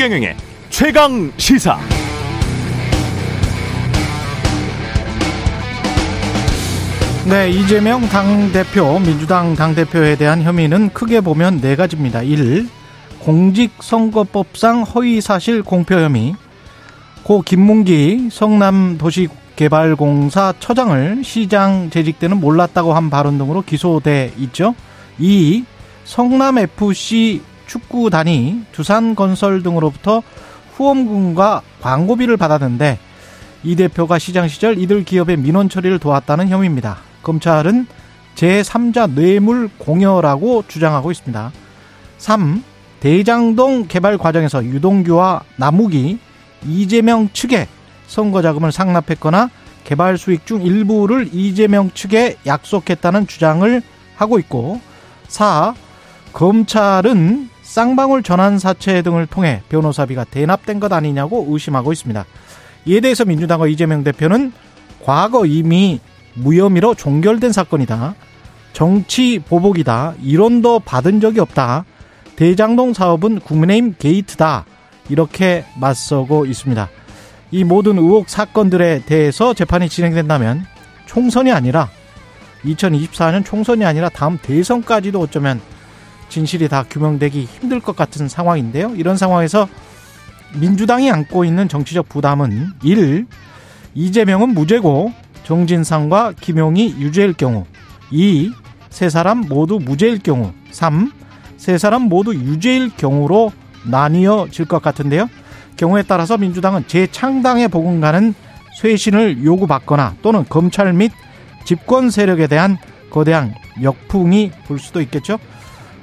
최경영의 최강 시사. 네, 이재명 당대표, 민주당 당대표에 대한 혐의는 크게 보면 네 가지입니다. 1. 공직선거법상 허위사실 공표 혐의. 고 김문기 성남도시개발공사 처장을 시장 재직 때는 몰랐다고 한 발언 등으로 기소돼 있죠. 2. 성남FC 축구단이 두산건설 등으로부터 후원금과 광고비를 받았는데 이 대표가 시장 시절 이들 기업의 민원 처리를 도왔다는 혐의입니다. 검찰은 제3자 뇌물 공여라고 주장하고 있습니다. 3. 대장동 개발 과정에서 유동규와 남욱이 이재명 측에 선거 자금을 상납했거나 개발 수익 중 일부를 이재명 측에 약속했다는 주장을 하고 있고 4. 검찰은 쌍방울 전환 사채 등을 통해 변호사비가 대납된 것 아니냐고 의심하고 있습니다. 이에 대해서 민주당과 이재명 대표는 과거 이미 무혐의로 종결된 사건이다. 정치 보복이다. 이론도 받은 적이 없다. 대장동 사업은 국민의힘 게이트다. 이렇게 맞서고 있습니다. 이 모든 의혹 사건들에 대해서 재판이 진행된다면 총선이 아니라 2024년 총선이 아니라 다음 대선까지도 어쩌면 진실이 다 규명되기 힘들 것 같은 상황인데요. 이런 상황에서 민주당이 안고 있는 정치적 부담은 1. 이재명은 무죄고 정진상과 김용이 유죄일 경우 2. 세 사람 모두 무죄일 경우 3. 세 사람 모두 유죄일 경우로 나뉘어질 것 같은데요. 경우에 따라서 민주당은 재창당에 복음가는 쇄신을 요구받거나 또는 검찰 및 집권 세력에 대한 거대한 역풍이 불 수도 있겠죠.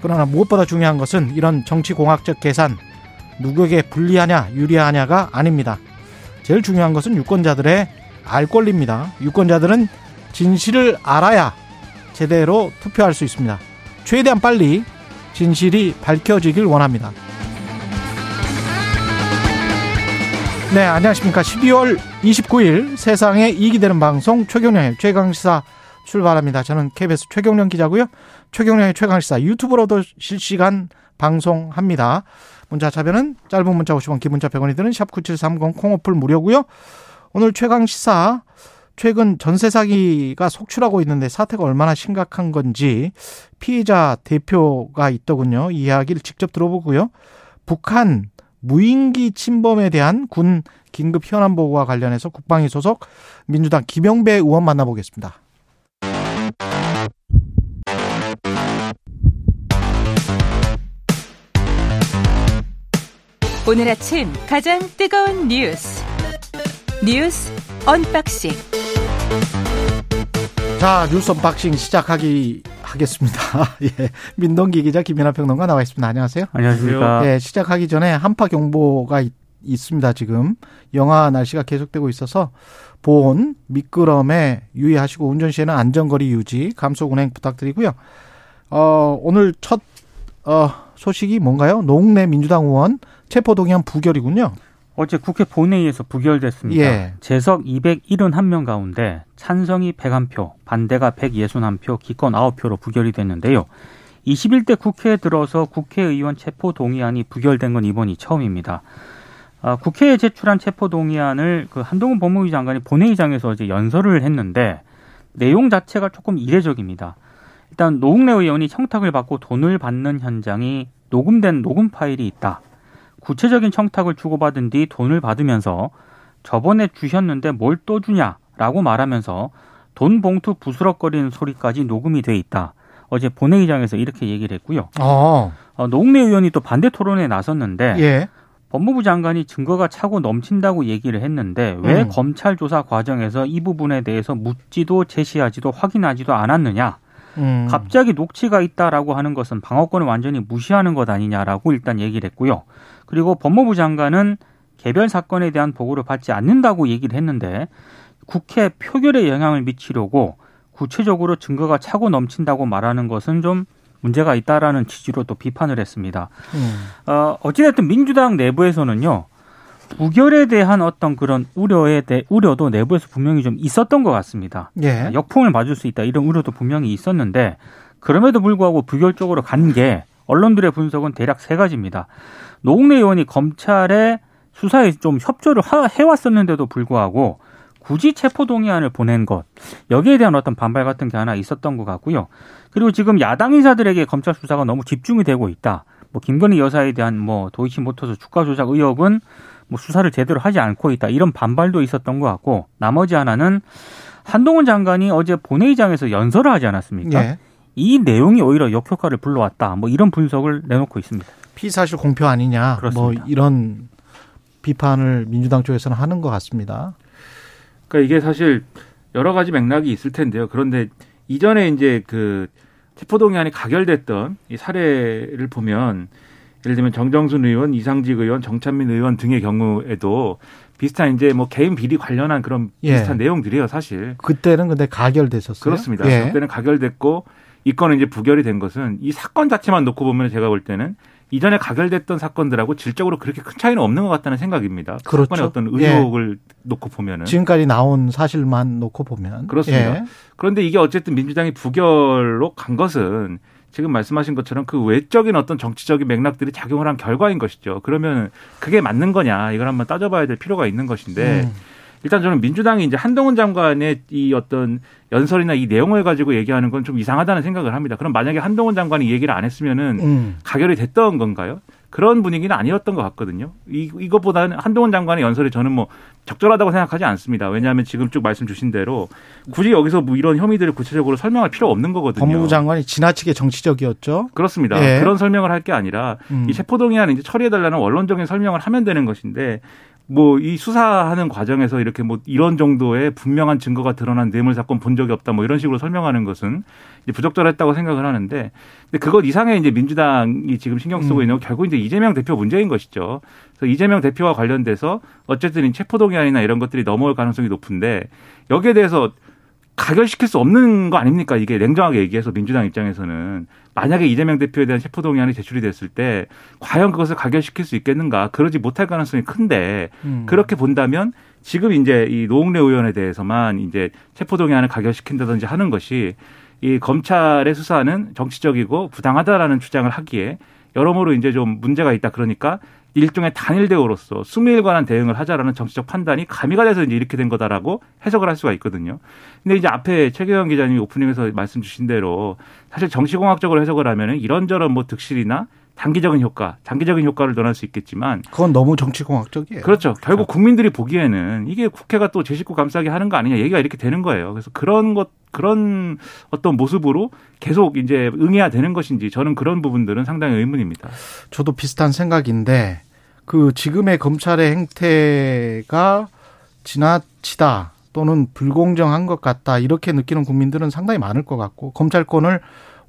그러나 무엇보다 중요한 것은 이런 정치공학적 계산 누구에게 불리하냐 유리하냐가 아닙니다. 제일 중요한 것은 유권자들의 알 권리입니다. 유권자들은 진실을 알아야 제대로 투표할 수 있습니다. 최대한 빨리 진실이 밝혀지길 원합니다. 네, 안녕하십니까. 12월 29일 세상에 이익이 되는 방송 최경련의 최강시사 출발합니다. 저는 KBS 최경련 기자고요. 최경련의 최강시사 유튜브로도 실시간 방송합니다. 문자 차변은 짧은 문자 50원, 긴 문자 100원이 드는 샵 9730 콩오플 무료고요. 오늘 최강시사 최근 전세 사기가 속출하고 있는데 사태가 얼마나 심각한 건지 피해자 대표가 있더군요. 이 이야기를 직접 들어보고요. 북한 무인기 침범에 대한 군 긴급 현안 보고와 관련해서 국방위 소속 민주당 김영배 의원 만나보겠습니다. 오늘 아침 가장 뜨거운 뉴스 뉴스 언박싱 자 뉴스 언박싱 시작하기 하겠습니다. 예. 민동기 기자 김연아 평론가 나와 있습니다. 안녕하세요. 안녕하십니까. 예, 시작하기 전에 한파 경보가 있, 있습니다. 지금 영하 날씨가 계속되고 있어서 보온, 미끄럼에 유의하시고 운전 시에는 안전거리 유지, 감속 운행 부탁드리고요. 어, 오늘 첫 어, 소식이 뭔가요? 농내 민주당 의원 체포 동의안 부결이군요. 어제 국회 본회의에서 부결됐습니다. 예. 재석 271명 가운데 찬성이 101표, 반대가 161표, 기권 9표로 부결이 됐는데요. 21대 국회에 들어서 국회의원 체포 동의안이 부결된 건 이번이 처음입니다. 아, 국회에 제출한 체포 동의안을 그 한동훈 법무부 장관이 본회의장에서 어제 연설을 했는데 내용 자체가 조금 이례적입니다. 일단 노웅래 의원이 청탁을 받고 돈을 받는 현장이 녹음된 녹음 파일이 있다. 구체적인 청탁을 주고받은 뒤 돈을 받으면서 저번에 주셨는데 뭘 또 주냐라고 말하면서 돈 봉투 부스럭거리는 소리까지 녹음이 돼 있다. 어제 본회의장에서 이렇게 얘기를 했고요. 어. 어, 노웅래 의원이 또 반대 토론에 나섰는데 예. 법무부 장관이 증거가 차고 넘친다고 얘기를 했는데 왜 음. 검찰 조사 과정에서 이 부분에 대해서 묻지도 제시하지도 확인하지도 않았느냐? 음. 갑자기 녹취가 있다라고 하는 것은 방어권을 완전히 무시하는 것 아니냐라고 일단 얘기를 했고요. 그리고 법무부 장관은 개별 사건에 대한 보고를 받지 않는다고 얘기를 했는데 국회 표결에 영향을 미치려고 구체적으로 증거가 차고 넘친다고 말하는 것은 좀 문제가 있다라는 취지로 또 비판을 했습니다. 음. 어, 어찌됐든 민주당 내부에서는요. 부결에 대한 어떤 그런 우려에 대 우려도 내부에서 분명히 좀 있었던 것 같습니다. 예. 역풍을 맞을 수 있다 이런 우려도 분명히 있었는데 그럼에도 불구하고 부결 적으로 간 게 언론들의 분석은 대략 세 가지입니다. 노웅래 의원이 검찰의 수사에 좀 협조를 해왔었는데도 불구하고 굳이 체포 동의안을 보낸 것 여기에 대한 어떤 반발 같은 게 하나 있었던 것 같고요. 그리고 지금 야당 인사들에게 검찰 수사가 너무 집중이 되고 있다. 뭐 김건희 여사에 대한 뭐 도이치모터스 주가 조작 의혹은 뭐 수사를 제대로 하지 않고 있다. 이런 반발도 있었던 것 같고 나머지 하나는 한동훈 장관이 어제 본회의장에서 연설을 하지 않았습니까? 예. 이 내용이 오히려 역효과를 불러왔다. 뭐 이런 분석을 내놓고 있습니다. 피사실 공표 아니냐. 뭐 그렇습니다. 뭐 이런 비판을 민주당 쪽에서는 하는 것 같습니다. 그러니까 이게 사실 여러 가지 맥락이 있을 텐데요. 그런데 이전에 이제 그 체포동의안이 가결됐던 이 사례를 보면 예를 들면 정정순 의원, 이상직 의원, 정찬민 의원 등의 경우에도 비슷한 이제 뭐 개인 비리 관련한 그런 예. 비슷한 예. 내용들이에요, 사실. 그때는 근데 가결됐었어요. 그렇습니다. 예. 그때는 가결됐고 이 건은 이제 부결이 된 것은 이 사건 자체만 놓고 보면 제가 볼 때는 이전에 가결됐던 사건들하고 질적으로 그렇게 큰 차이는 없는 것 같다는 생각입니다. 그 그렇죠. 사건의 어떤 의혹을 예. 놓고 보면은 지금까지 나온 사실만 놓고 보면 그렇습니다. 예. 그런데 이게 어쨌든 민주당이 부결로 간 것은 지금 말씀하신 것처럼 그 외적인 어떤 정치적인 맥락들이 작용을 한 결과인 것이죠. 그러면 그게 맞는 거냐 이걸 한번 따져봐야 될 필요가 있는 것인데. 음. 일단 저는 민주당이 이제 한동훈 장관의 이 어떤 연설이나 이 내용을 가지고 얘기하는 건 좀 이상하다는 생각을 합니다. 그럼 만약에 한동훈 장관이 얘기를 안 했으면은 음. 가결이 됐던 건가요? 그런 분위기는 아니었던 것 같거든요. 이, 이것보다는 한동훈 장관의 연설이 저는 뭐 적절하다고 생각하지 않습니다. 왜냐하면 지금 쭉 말씀 주신 대로 굳이 여기서 뭐 이런 혐의들을 구체적으로 설명할 필요 없는 거거든요. 법무부 장관이 지나치게 정치적이었죠. 그렇습니다. 예. 그런 설명을 할 게 아니라 음. 이 체포동의안 이제 처리해달라는 원론적인 설명을 하면 되는 것인데 뭐 이 수사하는 과정에서 이렇게 뭐 이런 정도의 분명한 증거가 드러난 뇌물 사건 본 적이 없다 뭐 이런 식으로 설명하는 것은 이제 부적절했다고 생각을 하는데 근데 그것 이상의 이제 민주당이 지금 신경 쓰고 음. 있는 건 결국 이제 이재명 대표 문제인 것이죠. 그래서 이재명 대표와 관련돼서 어쨌든 체포동의안이나 이런 것들이 넘어올 가능성이 높은데 여기에 대해서 가결시킬 수 없는 거 아닙니까? 이게 냉정하게 얘기해서 민주당 입장에서는 만약에 이재명 대표에 대한 체포동의안이 제출이 됐을 때 과연 그것을 가결시킬 수 있겠는가? 그러지 못할 가능성이 큰데 음. 그렇게 본다면 지금 이제 이 노웅래 의원에 대해서만 이제 체포동의안을 가결시킨다든지 하는 것이 이 검찰의 수사는 정치적이고 부당하다라는 주장을 하기에 여러모로 이제 좀 문제가 있다. 그러니까 일종의 단일 대우로서 수밀관한 대응을 하자라는 정치적 판단이 가미가 돼서 이제 이렇게 된 거다라고 해석을 할 수가 있거든요. 근데 이제 앞에 최경영 기자님이 오프닝에서 말씀 주신 대로 사실 정치공학적으로 해석을 하면은 이런저런 뭐 득실이나 단기적인 효과, 장기적인 효과를 논할 수 있겠지만 그건 너무 정치공학적이에요. 그렇죠. 결국 그렇죠. 국민들이 보기에는 이게 국회가 또 제 식구 감싸게 하는 거 아니냐 얘기가 이렇게 되는 거예요. 그래서 그런 것 그런 어떤 모습으로 계속 이제 응해야 되는 것인지 저는 그런 부분들은 상당히 의문입니다. 저도 비슷한 생각인데 그 지금의 검찰의 행태가 지나치다 또는 불공정한 것 같다 이렇게 느끼는 국민들은 상당히 많을 것 같고 검찰권을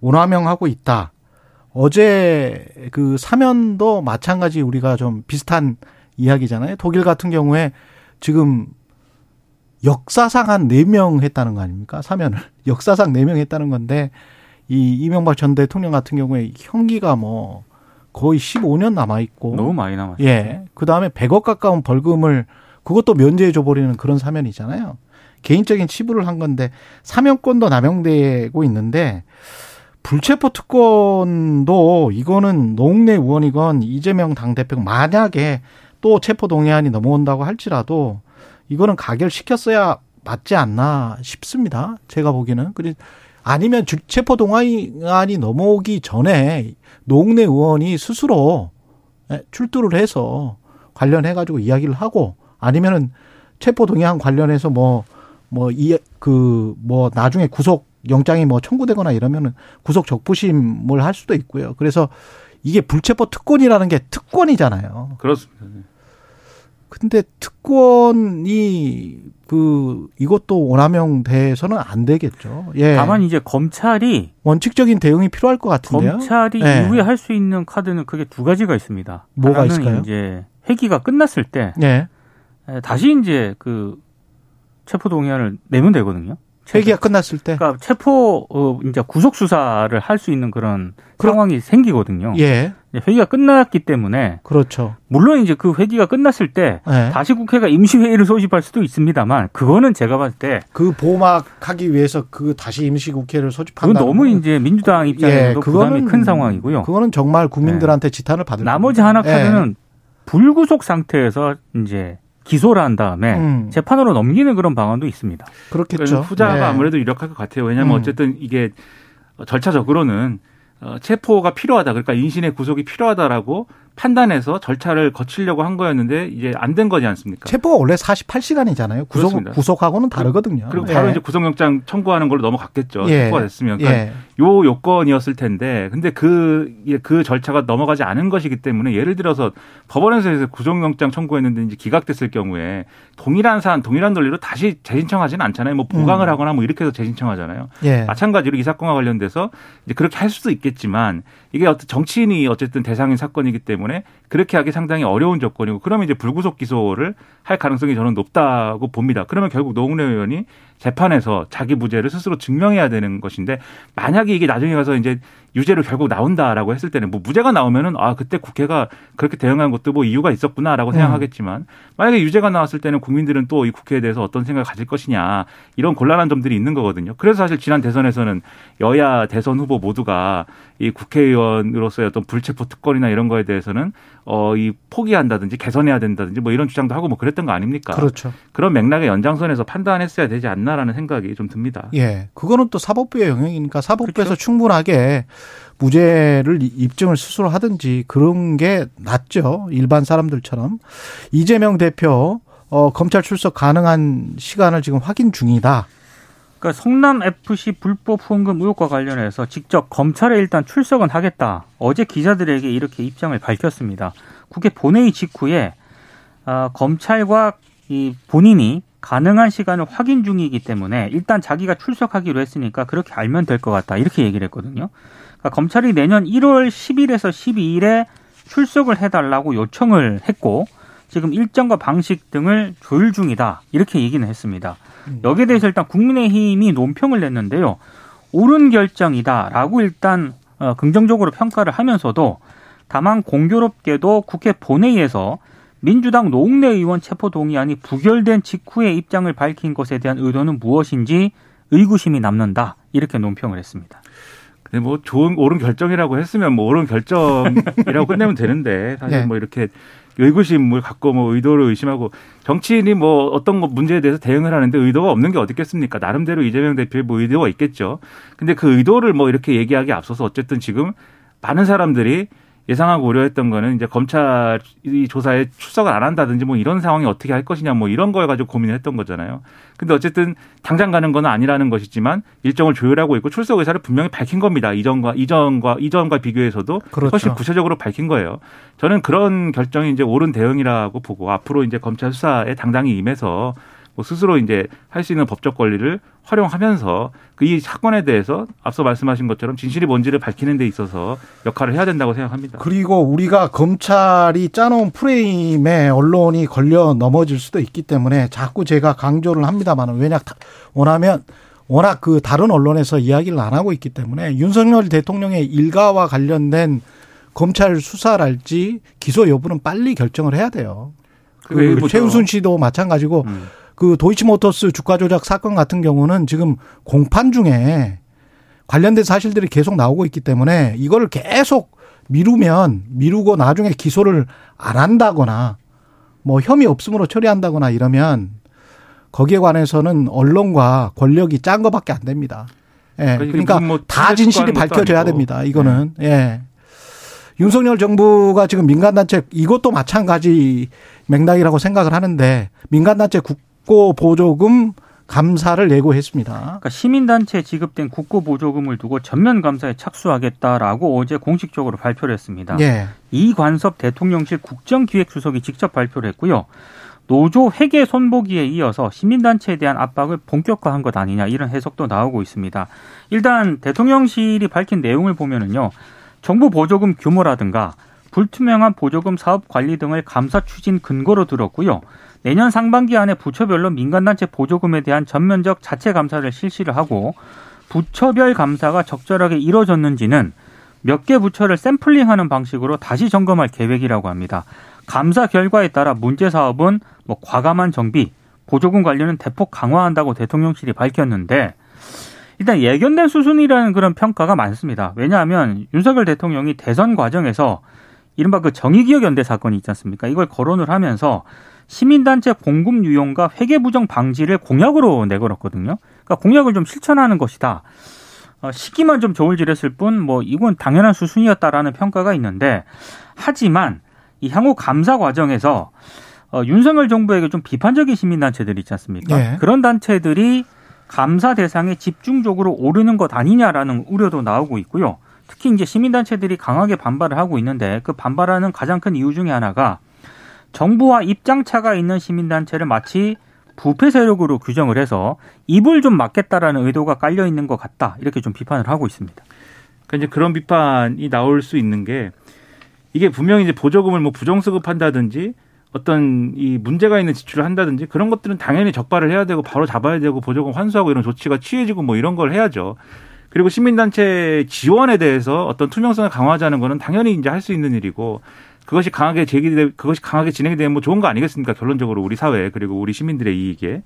오남용하고 있다. 어제 그 사면도 마찬가지 우리가 좀 비슷한 이야기잖아요. 독일 같은 경우에 지금 역사상 한 4명 했다는 거 아닙니까? 사면을. 역사상 4명 했다는 건데 이 이명박 전 대통령 같은 경우에 형기가 뭐 거의 15년 남아 있고 너무 많이 남았죠. 예. 그다음에 100억 가까운 벌금을 그것도 면제해 줘 버리는 그런 사면이잖아요. 개인적인 치부를 한 건데 사면권도 남용되고 있는데 불체포 특권도 이거는 노웅래 의원이건 이재명 당대표가 만약에 또 체포 동의안이 넘어온다고 할지라도 이거는 가결시켰어야 맞지 않나 싶습니다. 제가 보기에는. 그리고 아니면 체포 동의안이 넘어오기 전에 노웅래 의원이 스스로 예, 출두를 해서 관련해 가지고 이야기를 하고 아니면은 체포 동의안 관련해서 뭐 뭐 이 그 뭐 나중에 구속 영장이 뭐 청구되거나 이러면은 구속 적부심을 할 수도 있고요. 그래서 이게 불체포 특권이라는 게 특권이잖아요. 그렇습니다. 근데 특권이 그 이것도 원하명 대해서는 안 되겠죠. 예. 다만 이제 검찰이 원칙적인 대응이 필요할 것 같은데요. 검찰이 예. 이후에 할 수 있는 카드는 크게 두 가지가 있습니다. 뭐가 있을까요? 이제 회기가 끝났을 때 예. 다시 이제 그 체포 동의안을 내면 되거든요. 회기가 끝났을 때. 그러니까 체포 어 이제 구속 수사를 할 수 있는 그런 그럼, 상황이 생기거든요. 예. 회기가 끝났기 때문에 그렇죠. 물론 이제 그 회기가 끝났을 때 네. 다시 국회가 임시 회의를 소집할 수도 있습니다만 그거는 제가 봤을 때 그 보막하기 위해서 그 다시 임시 국회를 소집한다. 너무 이제 민주당 입장에서도 예, 부담이 큰 상황이고요. 그거는 정말 국민들한테 네. 지탄을 받을 나머지 하나 카드는 예. 불구속 상태에서 이제 기소를 한 다음에 음. 재판으로 넘기는 그런 방안도 있습니다. 그렇겠죠. 후자가 네. 아무래도 유력할 것 같아요. 왜냐하면 음. 어쨌든 이게 절차적으로는 어, 체포가 필요하다. 그러니까 인신의 구속이 필요하다라고 판단해서 절차를 거치려고 한 거였는데 이제 안 된 거지 않습니까? 체포가 원래 48시간이잖아요. 구속 그렇습니다. 구속하고 다르거든요. 그리고 바로 예. 이제 구속영장 청구하는 걸로 넘어갔겠죠. 예. 체포가 됐으면. 그러니까 예. 요 요건이었을 텐데 근데 그그 그 절차가 넘어가지 않은 것이기 때문에 예를 들어서 법원에서 구속영장 청구했는데 이제 기각됐을 경우에 동일한 사안, 동일한 논리로 다시 재신청하지는 않잖아요. 뭐 보강을 음. 하거나 뭐 이렇게 해서 재신청하잖아요. 예. 마찬가지로 이 사건과 관련돼서 이제 그렇게 할 수도 있겠지만 이게 어떤 정치인이 어쨌든 대상인 사건이기 때문에 그렇게 하기 상당히 어려운 조건이고 그러면 이제 불구속 기소를 할 가능성이 저는 높다고 봅니다. 그러면 결국 노웅래 의원이 재판에서 자기 무죄를 스스로 증명해야 되는 것인데 만약에 이게 나중에 가서 이제 유죄로 결국 나온다라고 했을 때는 뭐 무죄가 나오면은 아 그때 국회가 그렇게 대응한 것도 뭐 이유가 있었구나라고 음. 생각하겠지만 만약에 유죄가 나왔을 때는 국민들은 또 이 국회에 대해서 어떤 생각을 가질 것이냐 이런 곤란한 점들이 있는 거거든요. 그래서 사실 지난 대선에서는 여야 대선 후보 모두가 이 국회의원으로서의 어떤 불체포 특권이나 이런 거에 대해서는 어 이 포기한다든지 개선해야 된다든지 뭐 이런 주장도 하고 뭐 그랬던 거 아닙니까? 그렇죠. 그런 맥락의 연장선에서 판단했어야 되지 않나라는 생각이 좀 듭니다. 예. 그거는 또 사법부의 영역이니까 사법부에서 그렇죠. 충분하게 무죄를 입증을 스스로 하든지 그런 게 낫죠. 일반 사람들처럼. 이재명 대표 어, 검찰 출석 가능한 시간을 지금 확인 중이다. 그러니까 성남 FC 불법 후원금 의혹과 관련해서 직접 검찰에 일단 출석은 하겠다. 어제 기자들에게 이렇게 입장을 밝혔습니다. 국회 본회의 직후에 어, 검찰과 이 본인이 가능한 시간을 확인 중이기 때문에 일단 자기가 출석하기로 했으니까 그렇게 알면 될 것 같다. 이렇게 얘기를 했거든요. 그러니까 검찰이 내년 1월 10일에서 12일에 출석을 해달라고 요청을 했고 지금 일정과 방식 등을 조율 중이다. 이렇게 얘기는 했습니다. 음. 여기에 대해서 일단 국민의힘이 논평을 냈는데요. 옳은 결정이다라고 일단 어, 긍정적으로 평가를 하면서도 다만 공교롭게도 국회 본회의에서 민주당 노웅래 의원 체포 동의안이 부결된 직후에 입장을 밝힌 것에 대한 의도는 무엇인지 의구심이 남는다 이렇게 논평을 했습니다. 근데 뭐 좋은 옳은 결정이라고 했으면 뭐 옳은 결정이라고 끝내면 되는데 사실 네. 뭐 이렇게 의구심을 갖고 뭐 의도를 의심하고 정치인이 뭐 어떤 문제에 대해서 대응을 하는데 의도가 없는 게 어디 있겠습니까? 나름대로 이재명 대표의 뭐 의도가 있겠죠. 근데 그 의도를 뭐 이렇게 얘기하기 앞서서 어쨌든 지금 많은 사람들이 예상하고 우려했던 거는 이제 검찰이 조사에 출석을 안 한다든지 뭐 이런 상황이 어떻게 할 것이냐 뭐 이런 걸 가지고 고민을 했던 거잖아요. 근데 어쨌든 당장 가는 건 아니라는 것이지만 일정을 조율하고 있고 출석 의사를 분명히 밝힌 겁니다. 이전과 이전과 이전과 비교해서도 그렇죠. 훨씬 구체적으로 밝힌 거예요. 저는 그런 결정이 이제 옳은 대응이라고 보고 앞으로 이제 검찰 수사에 당당히 임해서 뭐 스스로 이제 할 수 있는 법적 권리를 활용하면서 그 이 사건에 대해서 앞서 말씀하신 것처럼 진실이 뭔지를 밝히는 데 있어서 역할을 해야 된다고 생각합니다. 그리고 우리가 검찰이 짜놓은 프레임에 언론이 걸려 넘어질 수도 있기 때문에 자꾸 제가 강조를 합니다만 왜냐 원하면 워낙 그 다른 언론에서 이야기를 안 하고 있기 때문에 윤석열 대통령의 일가와 관련된 검찰 수사랄지 기소 여부는 빨리 결정을 해야 돼요. 그 최은순 씨도 마찬가지고 음. 그 도이치모터스 주가 조작 사건 같은 경우는 지금 공판 중에 관련된 사실들이 계속 나오고 있기 때문에 이거를 계속 미루면 미루고 나중에 기소를 안 한다거나 뭐 혐의 없음으로 처리한다거나 이러면 거기에 관해서는 언론과 권력이 짠 거밖에 안 됩니다. 예. 그러니까 뭐 다 진실이 밝혀져야 됩니다. 이거는. 네. 예. 윤석열 정부가 지금 민간단체 이것도 마찬가지 맥락이라고 생각을 하는데 민간단체 국 국고 보조금 감사를 예고했습니다. 그러니까 시민단체에 지급된 국고 보조금을 두고 전면 감사에 착수하겠다라고 어제 공식적으로 발표를 했습니다. 예. 이관섭 대통령실 국정기획수석이 직접 발표를 했고요. 노조 회계 손보기에 이어서 시민단체에 대한 압박을 본격화한 것 아니냐 이런 해석도 나오고 있습니다. 일단 대통령실이 밝힌 내용을 보면은요. 정부 보조금 규모라든가 불투명한 보조금 사업 관리 등을 감사 추진 근거로 들었고요. 내년 상반기 안에 부처별로 민간단체 보조금에 대한 전면적 자체 감사를 실시를 하고 부처별 감사가 적절하게 이루어졌는지는 몇 개 부처를 샘플링하는 방식으로 다시 점검할 계획이라고 합니다. 감사 결과에 따라 문제 사업은 뭐 과감한 정비, 보조금 관련은 대폭 강화한다고 대통령실이 밝혔는데 일단 예견된 수순이라는 그런 평가가 많습니다. 왜냐하면 윤석열 대통령이 대선 과정에서 이른바 그 정의기억연대 사건이 있지 않습니까? 이걸 거론을 하면서 시민단체 공급 유용과 회계 부정 방지를 공약으로 내걸었거든요. 그러니까 공약을 좀 실천하는 것이다. 어, 시기만 좀 저울질했을 뿐, 뭐, 이건 당연한 수순이었다라는 평가가 있는데, 하지만, 이 향후 감사 과정에서, 어, 윤석열 정부에게 좀 비판적인 시민단체들이 있지 않습니까? 네. 그런 단체들이 감사 대상에 집중적으로 오르는 것 아니냐라는 우려도 나오고 있고요. 특히 이제 시민단체들이 강하게 반발을 하고 있는데 그 반발하는 가장 큰 이유 중에 하나가 정부와 입장차가 있는 시민단체를 마치 부패 세력으로 규정을 해서 입을 좀 막겠다라는 의도가 깔려 있는 것 같다 이렇게 좀 비판을 하고 있습니다. 그러니까 이제 그런 비판이 나올 수 있는 게 이게 분명히 이제 보조금을 뭐 부정수급한다든지 어떤 이 문제가 있는 지출을 한다든지 그런 것들은 당연히 적발을 해야 되고 바로 잡아야 되고 보조금 환수하고 이런 조치가 취해지고 뭐 이런 걸 해야죠. 그리고 시민단체 지원에 대해서 어떤 투명성을 강화하자는 거는 당연히 이제 할 수 있는 일이고 그것이 강하게 제기되 그것이 강하게 진행이 되면 뭐 좋은 거 아니겠습니까? 결론적으로 우리 사회 그리고 우리 시민들의 이익에.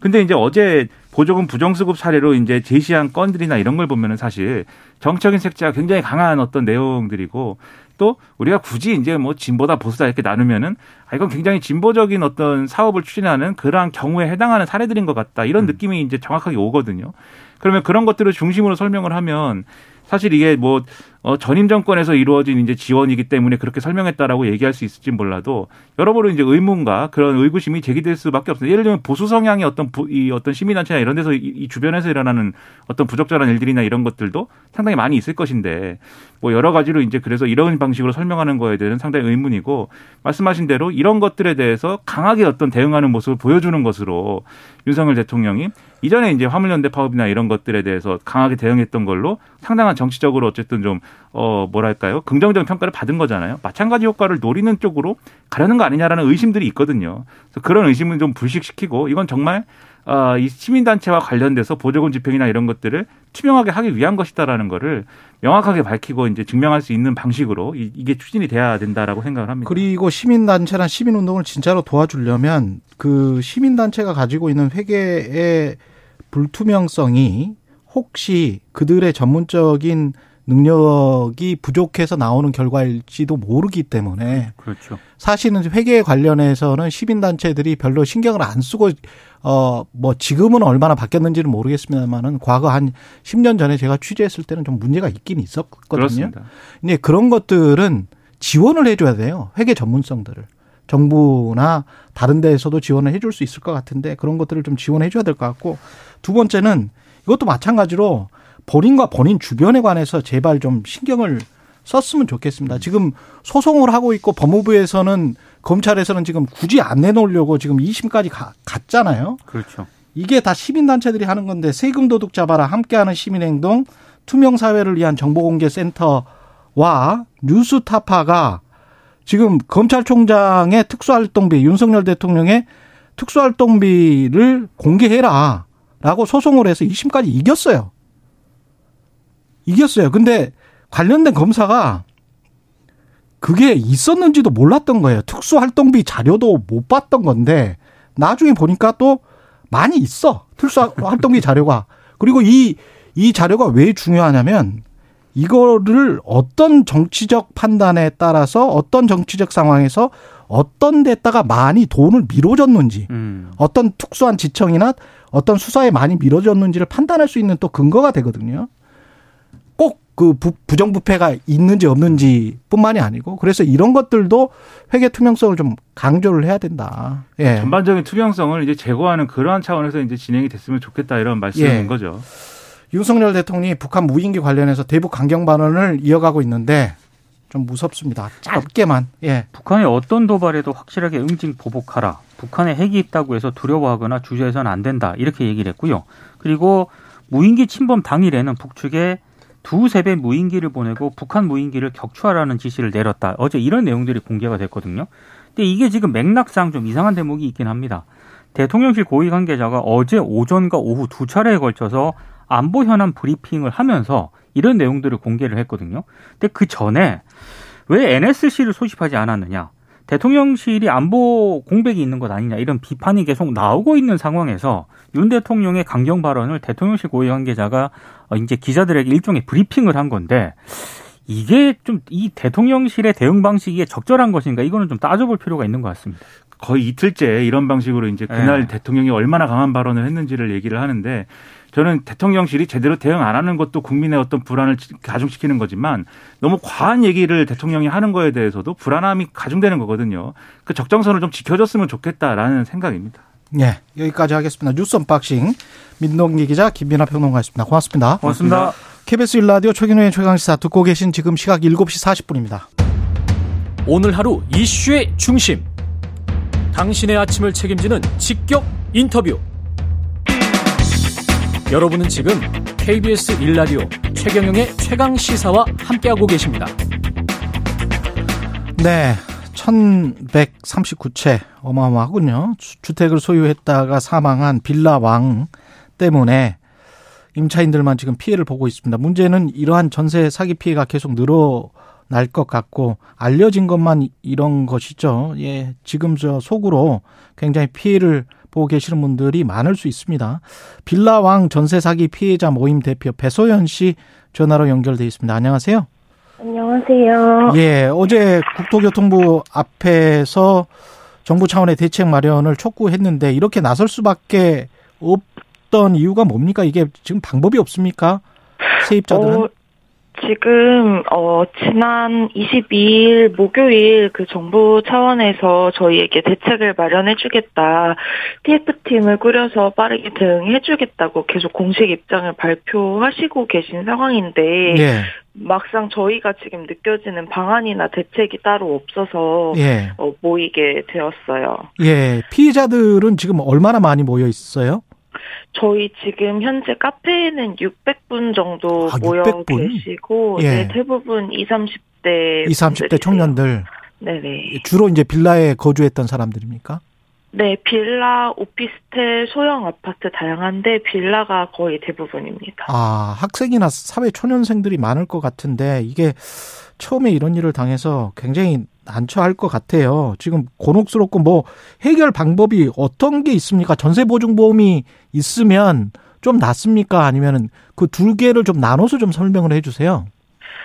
근데 이제 어제 보조금 부정수급 사례로 이제 제시한 건들이나 이런 걸 보면은 사실 정적인 색채가 굉장히 강한 어떤 내용들이고 또 우리가 굳이 이제 뭐 진보다 보수다 이렇게 나누면은 아 이건 굉장히 진보적인 어떤 사업을 추진하는 그러한 경우에 해당하는 사례들인 것 같다 이런 음. 느낌이 이제 정확하게 오거든요. 그러면 그런 것들을 중심으로 설명을 하면 사실 이게 뭐 어, 전임 정권에서 이루어진 이제 지원이기 때문에 그렇게 설명했다라고 얘기할 수 있을지 몰라도 여러모로 이제 의문과 그런 의구심이 제기될 수밖에 없습니다. 예를 들면 보수 성향의 어떤 부, 이 어떤 시민단체나 이런 데서 이, 이 주변에서 일어나는 어떤 부적절한 일들이나 이런 것들도 상당히 많이 있을 것인데 뭐 여러 가지로 이제 그래서 이런 방식으로 설명하는 거에 대해서는 상당히 의문이고 말씀하신 대로 이런 것들에 대해서 강하게 어떤 대응하는 모습을 보여주는 것으로 윤석열 대통령이 이전에 이제 화물연대 파업이나 이런 것들에 대해서 강하게 대응했던 걸로 상당한 정치적으로 어쨌든 좀, 어, 뭐랄까요. 긍정적인 평가를 받은 거잖아요. 마찬가지 효과를 노리는 쪽으로 가려는 거 아니냐라는 의심들이 있거든요. 그래서 그런 의심을 좀 불식시키고 이건 정말 어, 이 시민단체와 관련돼서 보조금 집행이나 이런 것들을 투명하게 하기 위한 것이다라는 거를 명확하게 밝히고 이제 증명할 수 있는 방식으로 이, 이게 추진이 돼야 된다라고 생각을 합니다. 그리고 시민단체나 시민운동을 진짜로 도와주려면 그 시민단체가 가지고 있는 회계의 불투명성이 혹시 그들의 전문적인 능력이 부족해서 나오는 결과일지도 모르기 때문에 그렇죠. 사실은 회계 관련해서는 시민 단체들이 별로 신경을 안 쓰고 어 뭐 지금은 얼마나 바뀌었는지는 모르겠습니다만은 과거 한 10년 전에 제가 취재했을 때는 좀 문제가 있긴 있었거든요. 그렇습니다. 그런 것들은 지원을 해줘야 돼요. 회계 전문성들을. 정부나 다른 데에서도 지원을 해줄 수 있을 것 같은데 그런 것들을 좀 지원해 줘야 될 것 같고 두 번째는 이것도 마찬가지로 본인과 본인 주변에 관해서 제발 좀 신경을 썼으면 좋겠습니다. 지금 소송을 하고 있고 법무부에서는 검찰에서는 지금 굳이 안 내놓으려고 지금 2심까지 가, 갔잖아요. 그렇죠. 이게 다 시민단체들이 하는 건데 세금 도둑 잡아라 함께하는 시민행동 투명 사회를 위한 정보공개센터와 뉴스타파가 지금 검찰총장의 특수활동비 윤석열 대통령의 특수활동비를 공개해라. 라고 소송을 해서 2심까지 이겼어요. 이겼어요. 근데 관련된 검사가 그게 있었는지도 몰랐던 거예요. 특수활동비 자료도 못 봤던 건데 나중에 보니까 또 많이 있어. 특수활동비 자료가. 그리고 이, 이 자료가 왜 중요하냐면 이거를 어떤 정치적 판단에 따라서 어떤 정치적 상황에서 어떤 데다가 많이 돈을 밀어줬는지 음. 어떤 특수한 지청이나 어떤 수사에 많이 밀어줬는지를 판단할 수 있는 또 근거가 되거든요. 꼭 그 부정부패가 있는지 없는지 뿐만이 아니고 그래서 이런 것들도 회계 투명성을 좀 강조를 해야 된다. 예. 전반적인 투명성을 이제 제고하는 그러한 차원에서 이제 진행이 됐으면 좋겠다 이런 말씀인 예. 거죠. 윤석열 대통령이 북한 무인기 관련해서 대북 강경 발언을 이어가고 있는데 좀 무섭습니다. 짧게만. 예. 북한이 어떤 도발에도 확실하게 응징 보복하라. 북한에 핵이 있다고 해서 두려워하거나 주저해서는 안 된다. 이렇게 얘기를 했고요. 그리고 무인기 침범 당일에는 북측에 두세 배 무인기를 보내고 북한 무인기를 격추하라는 지시를 내렸다. 어제 이런 내용들이 공개가 됐거든요. 근데 이게 지금 맥락상 좀 이상한 대목이 있긴 합니다. 대통령실 고위 관계자가 어제 오전과 오후 두 차례에 걸쳐서 안보 현안 브리핑을 하면서 이런 내용들을 공개를 했거든요. 근데 그 전에 왜 NSC를 소집하지 않았느냐? 대통령실이 안보 공백이 있는 것 아니냐 이런 비판이 계속 나오고 있는 상황에서 윤 대통령의 강경 발언을 대통령실 고위 관계자가 어, 이제 기자들에게 일종의 브리핑을 한 건데 이게 좀 이 대통령실의 대응 방식이 적절한 것인가 이거는 좀 따져볼 필요가 있는 것 같습니다. 거의 이틀째 이런 방식으로 이제 그날 네. 대통령이 얼마나 강한 발언을 했는지를 얘기를 하는데 저는 대통령실이 제대로 대응 안 하는 것도 국민의 어떤 불안을 가중시키는 거지만 너무 과한 얘기를 대통령이 하는 거에 대해서도 불안함이 가중되는 거거든요. 그 적정선을 좀 지켜줬으면 좋겠다라는 생각입니다. 네, 여기까지 하겠습니다. 뉴스 언박싱 민동기 기자 김민아 평론가였습니다. 고맙습니다. 고맙습니다. KBS 일라디오 최경영의 최강시사 듣고 계신 지금 시각 7시 40분입니다. 오늘 하루 이슈의 중심. 당신의 아침을 책임지는 직격 인터뷰. 여러분은 지금 KBS 일라디오 최경영의 최강 시사와 함께하고 계십니다. 네. 1139채 어마어마하군요. 주택을 소유했다가 사망한 빌라왕 때문에 임차인들만 지금 피해를 보고 있습니다. 문제는 이러한 전세 사기 피해가 계속 늘어날 것 같고 알려진 것만 이런 것이죠. 예. 지금 저 속으로 굉장히 피해를 보고 계시는 분들이 많을 수 있습니다. 빌라왕 전세 사기 피해자 모임 대표 배소연 씨 전화로 연결돼 있습니다. 안녕하세요. 안녕하세요. 예, 어제 국토교통부 앞에서 정부 차원의 대책 마련을 촉구했는데 이렇게 나설 수밖에 없던 이유가 뭡니까? 이게 지금 방법이 없습니까? 세입자들은? 어, 지금 어 지난 22일 목요일 그 정부 차원에서 저희에게 대책을 마련해 주겠다. TF팀을 꾸려서 빠르게 대응해 주겠다고 계속 공식 입장을 발표하시고 계신 상황인데 예. 막상 저희가 지금 느껴지는 방안이나 대책이 따로 없어서 예. 어, 모이게 되었어요. 예. 피해자들은 지금 얼마나 많이 모여 있어요? 저희 지금 현재 카페에는 600분 정도 아, 모여 600분? 계시고 예. 네, 대부분 20, 30대 20, 30대 청년들. 네네. 주로 이제 빌라에 거주했던 사람들입니까? 네, 빌라, 오피스텔, 소형 아파트 다양한데 빌라가 거의 대부분입니다. 아, 학생이나 사회 초년생들이 많을 것 같은데 이게 처음에 이런 일을 당해서 굉장히 난처할 것 같아요. 지금 곤혹스럽고 뭐 해결 방법이 어떤 게 있습니까? 전세 보증 보험이 있으면 좀 낫습니까? 아니면은 그 두 개를 좀 나눠서 좀 설명을 해 주세요.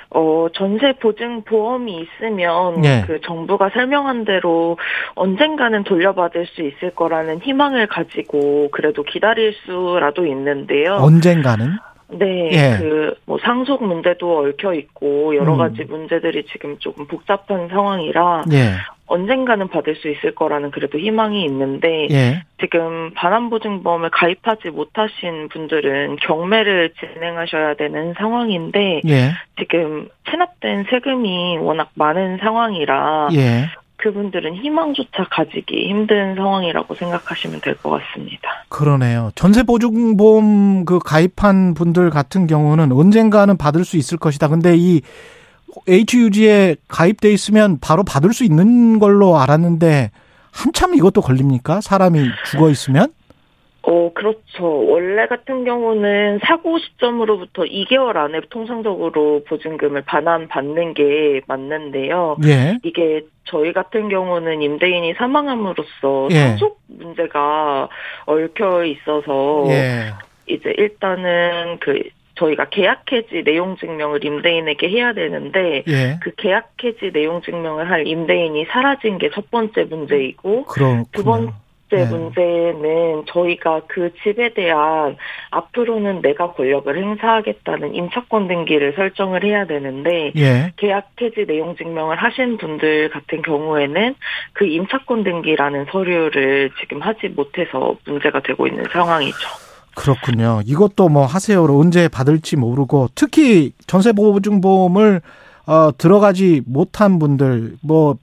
어, 전세 보증 보험이 있으면 네. 그 정부가 설명한 대로 언젠가는 돌려받을 수 있을 거라는 희망을 가지고 그래도 기다릴 수라도 있는데요. 언젠가는? 네, 예. 그뭐 상속 문제도 얽혀 있고 여러 음. 가지 문제들이 지금 조금 복잡한 상황이라 예. 언젠가는 받을 수 있을 거라는 그래도 희망이 있는데 예. 지금 반환보증보험을 가입하지 못하신 분들은 경매를 진행하셔야 되는 상황인데 예. 지금 체납된 세금이 워낙 많은 상황이라 예. 그분들은 희망조차 가지기 힘든 상황이라고 생각하시면 될 것 같습니다. 그러네요. 전세보증보험 그 가입한 분들 같은 경우는 언젠가는 받을 수 있을 것이다. 근데 이 HUG에 가입돼 있으면 바로 받을 수 있는 걸로 알았는데 한참 이것도 걸립니까? 사람이 죽어 있으면? 어, 그렇죠. 원래 같은 경우는 사고 시점으로부터 2개월 안에 통상적으로 보증금을 반환받는 게 맞는데요. 예. 이게 저희 같은 경우는 임대인이 사망함으로써 예. 상속 문제가 얽혀 있어서 예. 이제 일단은 그 저희가 계약 해지 내용 증명을 임대인에게 해야 되는데 예. 그 계약 해지 내용 증명을 할 임대인이 사라진 게 첫 번째 문제이고 그렇구나. 두 번째 네. 문제는 저희가 그 집에 대한 앞으로는 내가 권력을 행사하겠다는 임차권 등기를 설정을 해야 되는데 예. 계약 해지 내용 증명을 하신 분들 같은 경우에는 그 임차권 등기라는 서류를 지금 하지 못해서 문제가 되고 있는 상황이죠. 그렇군요. 이것도 뭐 하세요로 언제 받을지 모르고 특히 전세보증보험을 어, 들어가지 못한 분들 뭐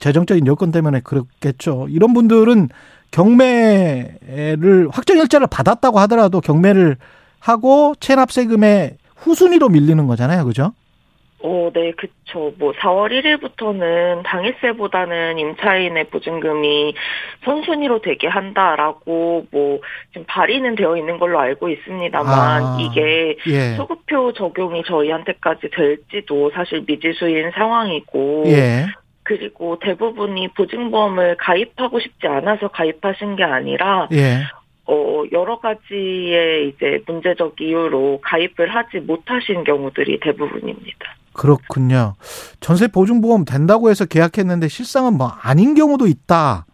재정적인 여건 때문에 그렇겠죠. 이런 분들은 경매를 확정 일자를 받았다고 하더라도 경매를 하고 체납세금의 후순위로 밀리는 거잖아요. 그죠? 어, 네, 그쵸. 뭐, 4월 1일부터는 당일세보다는 임차인의 보증금이 선순위로 되게 한다라고, 뭐, 지금 발의는 되어 있는 걸로 알고 있습니다만, 아, 이게 예. 소급표 적용이 저희한테까지 될지도 사실 미지수인 상황이고, 예. 그리고 대부분이 보증보험을 가입하고 싶지 않아서 가입하신 게 아니라, 예. 어, 여러 가지의 이제 문제적 이유로 가입을 하지 못하신 경우들이 대부분입니다. 그렇군요. 전세 보증보험 된다고 해서 계약했는데 실상은 뭐 아닌 경우도 있다.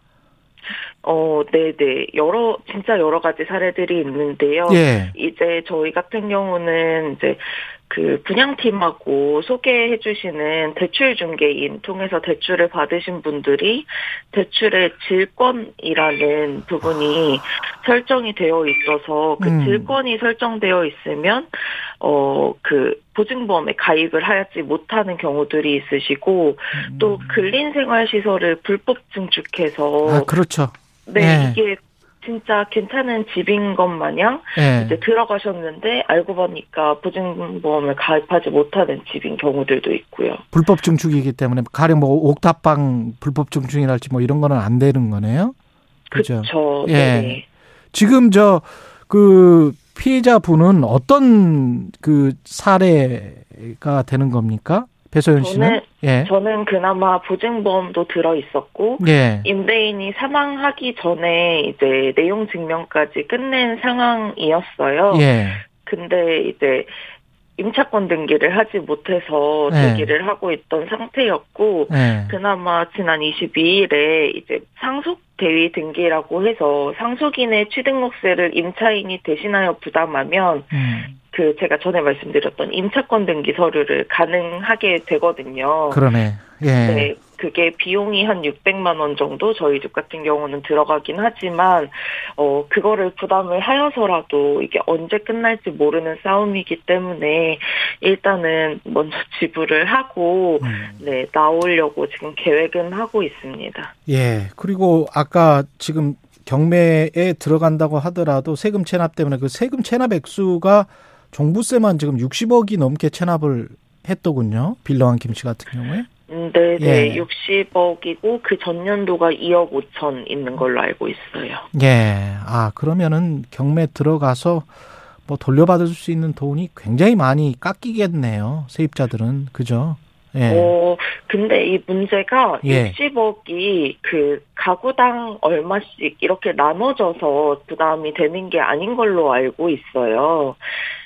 어, 네네. 여러, 진짜 여러 가지 사례들이 있는데요. 예. 이제 저희 같은 경우는 이제 그 분양팀하고 소개해 주시는 대출 중개인 통해서 대출을 받으신 분들이 대출의 질권이라는 부분이 설정이 되어 있어서 그 음. 질권이 설정되어 있으면 어 그 보증보험에 가입을 하지 못하는 경우들이 있으시고 음. 또 근린생활시설을 불법 증축해서 아 그렇죠. 네, 네. 이게 진짜 괜찮은 집인 것 마냥 네. 이제 들어가셨는데 알고 보니까 보증보험을 가입하지 못하는 집인 경우들도 있고요. 불법 증축이기 때문에 가령 뭐 옥탑방 불법 증축이랄지 뭐 이런 거는 안 되는 거네요. 그렇죠. 그렇죠. 예. 네. 지금 저 그 피해자 분은 어떤 그 사례가 되는 겁니까? 배소연 씨는? 저는, 예. 저는 그나마 보증보험도 들어 있었고 예. 임대인이 사망하기 전에 이제 내용 증명까지 끝낸 상황이었어요. 예. 근데 이제 임차권 등기를 하지 못해서 네. 대기를 하고 있던 상태였고 네. 그나마 지난 22일에 이제 상속 대위 등기라고 해서 상속인의 취등록세를 임차인이 대신하여 부담하면 음. 그 제가 전에 말씀드렸던 임차권 등기 서류를 가능하게 되거든요. 그러네. 예. 네. 그게 비용이 한 600만 원 정도 저희 집 같은 경우는 들어가긴 하지만 어 그거를 부담을 하여서라도 이게 언제 끝날지 모르는 싸움이기 때문에 일단은 먼저 지불을 하고 음. 네 나오려고 지금 계획은 하고 있습니다. 예. 그리고 아까 지금 경매에 들어간다고 하더라도 세금 체납 때문에 그 세금 체납 액수가 종부세만 지금 60억이 넘게 체납을 했더군요. 빌런한 김씨 같은 경우에. 음, 네, 네. 예. 60억이고 그 전년도가 2억 5천 있는 걸로 알고 있어요. 예. 아, 그러면은 경매 들어가서 뭐 돌려받을 수 있는 돈이 굉장히 많이 깎이겠네요. 세입자들은. 그죠? 예. 어, 근데 이 문제가 예. 60억이 그 가구당 얼마씩 이렇게 나눠져서 부담이 되는 게 아닌 걸로 알고 있어요.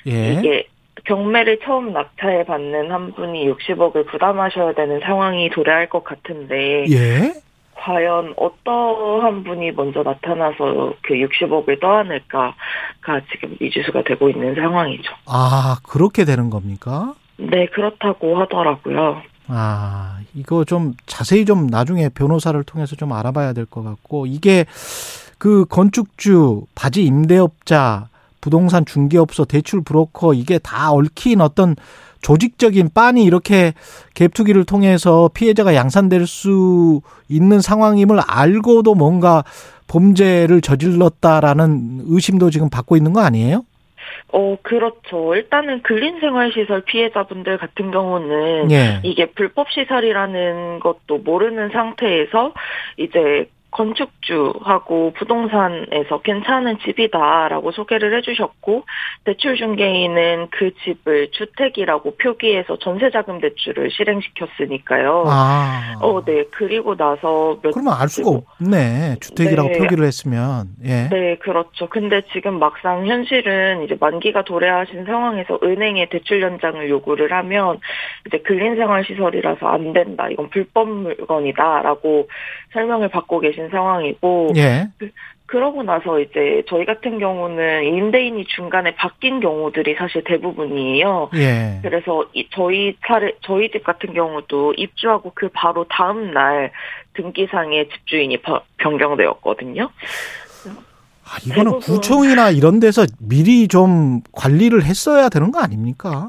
예. 이게 경매를 처음 낙찰 받는 한 분이 60억을 부담하셔야 되는 상황이 도래할 것 같은데. 예? 과연 어떠한 분이 먼저 나타나서 그 60억을 떠안을까가 지금 미지수가 되고 있는 상황이죠. 아, 그렇게 되는 겁니까? 네, 그렇다고 하더라고요. 아, 이거 좀 자세히 좀 나중에 변호사를 통해서 좀 알아봐야 될 것 같고, 이게 그 건축주, 바지 임대업자, 부동산 중개업소, 대출 브로커, 이게 다 얽힌 어떤 조직적인 빤이 이렇게 갭투기를 통해서 피해자가 양산될 수 있는 상황임을 알고도 뭔가 범죄를 저질렀다라는 의심도 지금 받고 있는 거 아니에요? 어, 그렇죠. 일단은 근린생활시설 피해자분들 같은 경우는 예. 이게 불법시설이라는 것도 모르는 상태에서 이제 건축주하고 부동산에서 괜찮은 집이다라고 소개를 해주셨고 대출 중개인은 그 집을 주택이라고 표기해서 전세자금 대출을 실행시켰으니까요. 아. 어, 네. 그리고 나서 몇 그러면 알 수가 없네. 주택이라고 네. 표기를 했으면. 예. 네, 그렇죠. 근데 지금 막상 현실은 이제 만기가 도래하신 상황에서 은행에 대출 연장을 요구를 하면 이제 근린생활시설이라서 안 된다. 이건 불법 물건이다라고 설명을 받고 계신 상황이고 예. 그, 그러고 나서 이제 저희 같은 경우는 임대인이 중간에 바뀐 경우들이 사실 대부분이에요. 예. 그래서 이, 저희 차례 저희 집 같은 경우도 입주하고 그 바로 다음 날 등기상의 집주인이 변경되었거든요. 아, 이거는 구청이나 이런 데서 미리 좀 관리를 했어야 되는 거 아닙니까?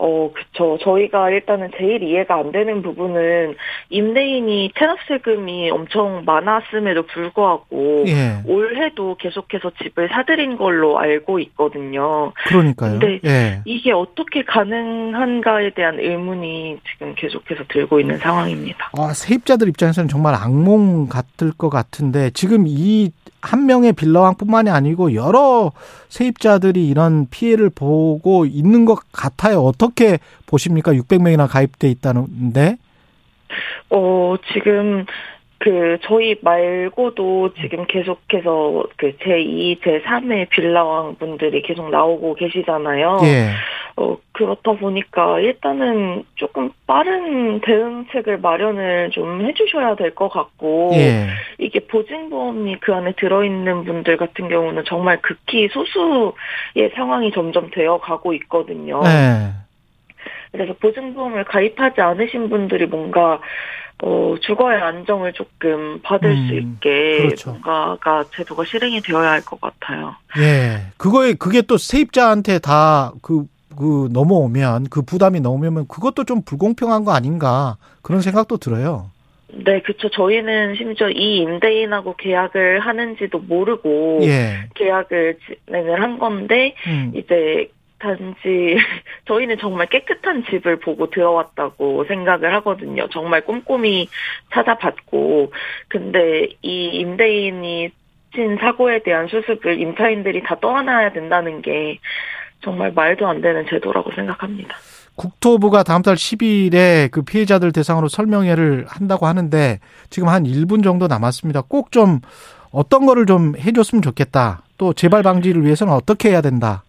어, 그쵸. 저희가 일단은 제일 이해가 안 되는 부분은 임대인이 체납 세금이 엄청 많았음에도 불구하고 예. 올해도 계속해서 집을 사들인 걸로 알고 있거든요. 그러니까요. 근데 예. 이게 어떻게 가능한가에 대한 의문이 지금 계속해서 들고 있는 상황입니다. 아, 세입자들 입장에서는 정말 악몽 같을 것 같은데 지금 이 한 명의 빌라왕뿐만이 아니고 여러 세입자들이 이런 피해를 보고 있는 것 같아요. 어떻게 보십니까? 600명이나 가입돼 있다는데? 어, 지금 그 저희 말고도 지금 계속해서 그 제2, 제3의 빌라왕 분들이 계속 나오고 계시잖아요. 예. 어 그렇다 보니까 일단은 조금 빠른 대응책을 마련을 좀 해주셔야 될 것 같고 예. 이게 보증보험이 그 안에 들어있는 분들 같은 경우는 정말 극히 소수의 상황이 점점 되어 가고 있거든요. 예. 그래서 보증보험을 가입하지 않으신 분들이 뭔가 어, 주거의 안정을 조금 받을 음, 수 있게 그렇죠. 뭔가가 제도가 실행이 되어야 할 것 같아요. 예. 그거에 그게 또 세입자한테 다 그 그 넘어오면 그 부담이 넘으면 그것도 좀 불공평한 거 아닌가 그런 생각도 들어요. 네, 그렇죠. 저희는 심지어 이 임대인하고 계약을 하는지도 모르고 예. 계약을 진행을 한 건데 음. 이제 단지 저희는 정말 깨끗한 집을 보고 들어왔다고 생각을 하거든요. 정말 꼼꼼히 찾아봤고 근데 이 임대인이 친 사고에 대한 수습을 임차인들이 다 떠안아야 된다는 게 정말 말도 안 되는 제도라고 생각합니다. 국토부가 다음 달 10일에 그 피해자들 대상으로 설명회를 한다고 하는데 지금 한 1분 정도 남았습니다. 꼭 좀 어떤 거를 좀 해줬으면 좋겠다. 또 재발 방지를 위해서는 어떻게 해야 된다.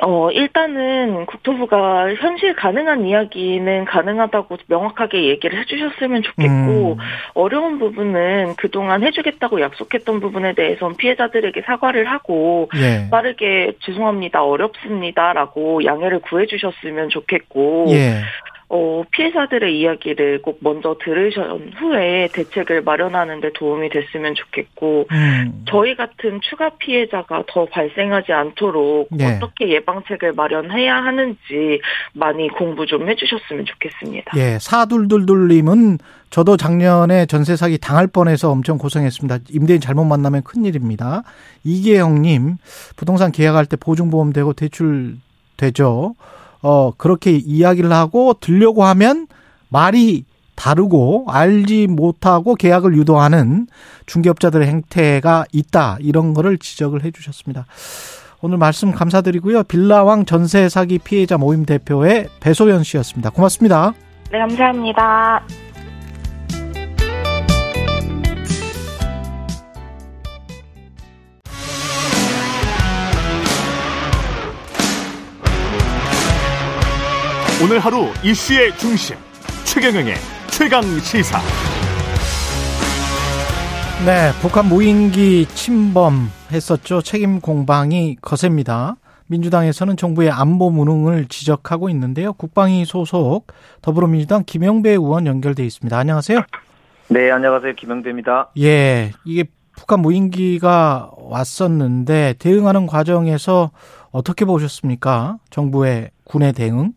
어, 일단은 국토부가 현실 가능한 이야기는 가능하다고 명확하게 얘기를 해주셨으면 좋겠고, 음. 어려운 부분은 그동안 해주겠다고 약속했던 부분에 대해서는 피해자들에게 사과를 하고, 예. 빠르게 죄송합니다, 어렵습니다라고 양해를 구해주셨으면 좋겠고, 예. 어, 피해자들의 이야기를 꼭 먼저 들으신 후에 대책을 마련하는 데 도움이 됐으면 좋겠고, 음. 저희 같은 추가 피해자가 더 발생하지 않도록 네. 어떻게 예방책을 마련해야 하는지 많이 공부 좀 해주셨으면 좋겠습니다. 예, 사둘둘둘님은 저도 작년에 전세 사기 당할 뻔해서 엄청 고생했습니다. 임대인 잘못 만나면 큰일입니다. 이계영님, 부동산 계약할 때 보증보험 되고 대출 되죠. 어, 그렇게 이야기를 하고 들려고 하면 말이 다르고 알지 못하고 계약을 유도하는 중개업자들의 행태가 있다. 이런 거를 지적을 해 주셨습니다. 오늘 말씀 감사드리고요. 빌라왕 전세 사기 피해자 모임 대표의 배소연 씨였습니다. 고맙습니다. 네, 감사합니다. 오늘 하루 이슈의 중심 최경영의 최강 시사. 네, 북한 무인기 침범했었죠. 책임 공방이 거셉니다. 민주당에서는 정부의 안보 무능을 지적하고 있는데요. 국방위 소속 더불어민주당 김영배 의원 연결돼 있습니다. 안녕하세요. 네, 안녕하세요. 김영배입니다. 예, 이게 북한 무인기가 왔었는데 대응하는 과정에서 어떻게 보셨습니까? 정부의 군의 대응?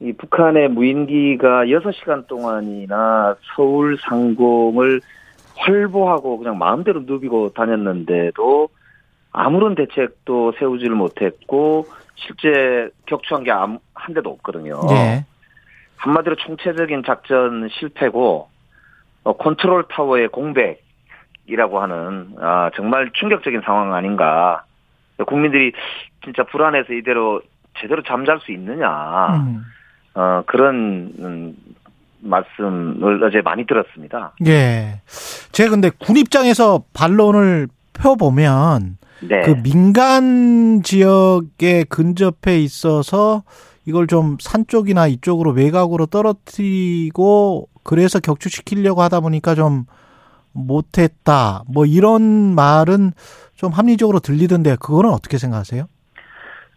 이 북한의 무인기가 6시간 동안이나 서울 상공을 활보하고 그냥 마음대로 누비고 다녔는데도 아무런 대책도 세우지를 못했고 실제 격추한 게 한 대도 없거든요. 네. 한마디로 총체적인 작전 실패고 어, 컨트롤 타워의 공백이라고 하는 아, 정말 충격적인 상황 아닌가. 국민들이 진짜 불안해서 이대로 제대로 잠잘 수 있느냐. 음. 어, 그런 음, 말씀을 어제 많이 들었습니다. 예. 제가 근데 군 입장에서 반론을 펴보면 네. 그 민간 지역에 근접해 있어서 이걸 좀 산 쪽이나 이쪽으로 외곽으로 떨어뜨리고 그래서 격추시키려고 하다 보니까 좀 못했다. 뭐 이런 말은 좀 합리적으로 들리던데 그거는 어떻게 생각하세요?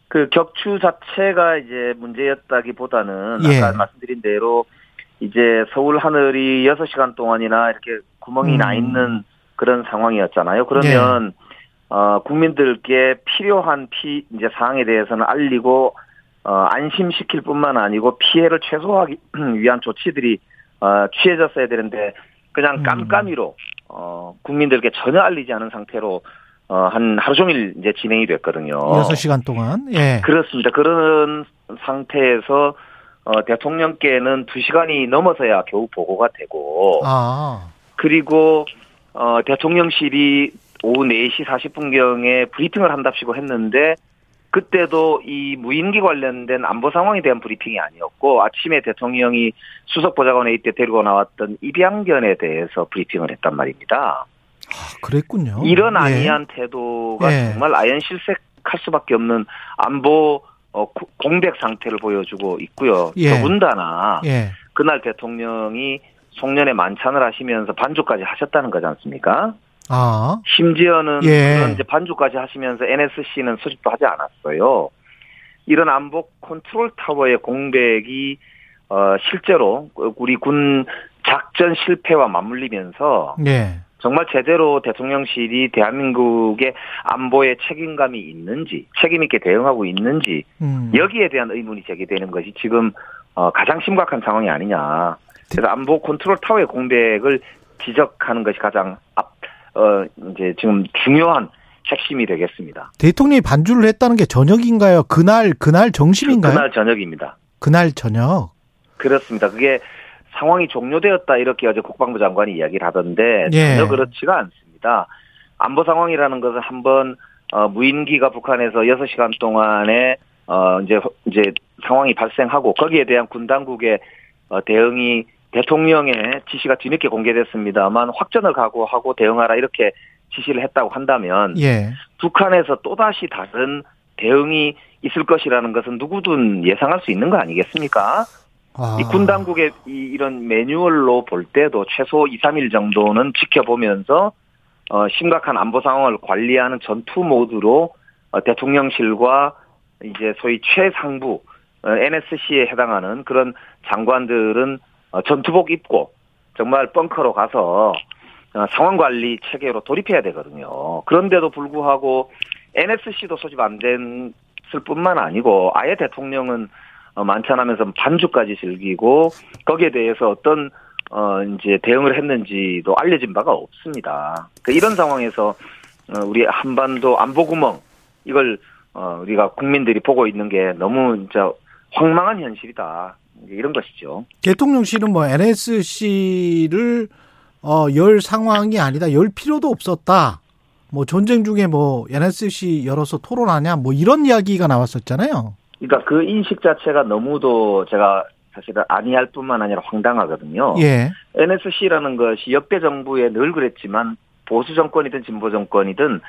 그 격추 자체가 이제 문제였다기보다는 예. 아까 말씀드린 대로 이제 서울 하늘이 6시간 동안이나 이렇게 구멍이 음. 나 있는 그런 상황이었잖아요. 그러면 예. 어 국민들께 필요한 피 이제 사항에 대해서는 알리고 어, 안심시킬 뿐만 아니고 피해를 최소화하기 위한 조치들이 어, 취해졌어야 되는데 그냥 음. 깜깜이로 어, 국민들께 전혀 알리지 않은 상태로 어, 한 하루 종일 이제 진행이 됐거든요. 6시간 동안. 예. 그렇습니다. 그런 상태에서 어, 대통령께는 2시간이 넘어서야 겨우 보고가 되고 아. 그리고 어, 대통령실이 오후 4시 40분경에 브리핑을 한답시고 했는데 그때도 이 무인기 관련된 안보 상황에 대한 브리핑이 아니었고 아침에 대통령이 수석 보좌관에 이때 데리고 나왔던 입양견에 대해서 브리핑을 했단 말입니다. 아, 그랬군요. 이런 예. 아니한 태도가 예. 정말 아연 실색할 수밖에 없는 안보 어, 공백 상태를 보여주고 있고요. 예. 더군다나 예. 그날 대통령이 송년회 만찬을 하시면서 반주까지 하셨다는 거지 않습니까? 아. 심지어는 예. 이제 반주까지 하시면서 NSC는 수집도 하지 않았어요. 이런 안보 컨트롤 타워의 공백이 어 실제로 우리 군 작전 실패와 맞물리면서 예. 정말 제대로 대통령실이 대한민국의 안보에 책임감이 있는지 책임 있게 대응하고 있는지 음. 여기에 대한 의문이 제기되는 것이 지금 어 가장 심각한 상황이 아니냐. 그래서 안보 컨트롤 타워의 공백을 지적하는 것이 가장 앞 어 이제 지금 중요한 핵심이 되겠습니다. 대통령이 반주를 했다는 게 저녁인가요? 그날 그날 정심인가요? 그날 저녁입니다. 그날 저녁. 그렇습니다. 그게 상황이 종료되었다 이렇게 어제 국방부 장관이 이야기를 하던데 예. 전혀 그렇지가 않습니다. 안보 상황이라는 것은 한번 어, 무인기가 북한에서 6시간 동안에 어 이제 이제 상황이 발생하고 거기에 대한 군 당국의 어, 대응이 대통령의 지시가 뒤늦게 공개됐습니다만 확전을 각오하고 대응하라 이렇게 지시를 했다고 한다면 예. 북한에서 또다시 다른 대응이 있을 것이라는 것은 누구든 예상할 수 있는 거 아니겠습니까? 아. 이군 당국의 이, 이런 매뉴얼로 볼 때도 최소 2, 3일 정도는 지켜보면서 어, 심각한 안보 상황을 관리하는 전투 모드로 어, 대통령실과 이제 소위 최상부 어, NSC에 해당하는 그런 장관들은 어, 전투복 입고 정말 벙커로 가서 어, 상황 관리 체계로 돌입해야 되거든요. 그런데도 불구하고 NSC도 소집 안 됐을 뿐만 아니고 아예 대통령은 어, 만찬하면서 반주까지 즐기고 거기에 대해서 어떤 어 이제 대응을 했는지도 알려진 바가 없습니다. 그러니까 이런 상황에서 우리 한반도 안보 구멍 이걸 어 우리가 국민들이 보고 있는 게 너무 진짜 황망한 현실이다. 이런 것이죠. 대통령실은 뭐 NSC를 어, 열 상황이 아니다. 열 필요도 없었다. 뭐 전쟁 중에 뭐 NSC 열어서 토론하냐 뭐 이런 이야기가 나왔었잖아요. 그러니까 그 인식 자체가 너무도 제가 사실은 아니할 뿐만 아니라 황당하거든요. 예. NSC라는 것이 역대 정부에 늘 그랬지만 보수 정권이든 진보 정권이든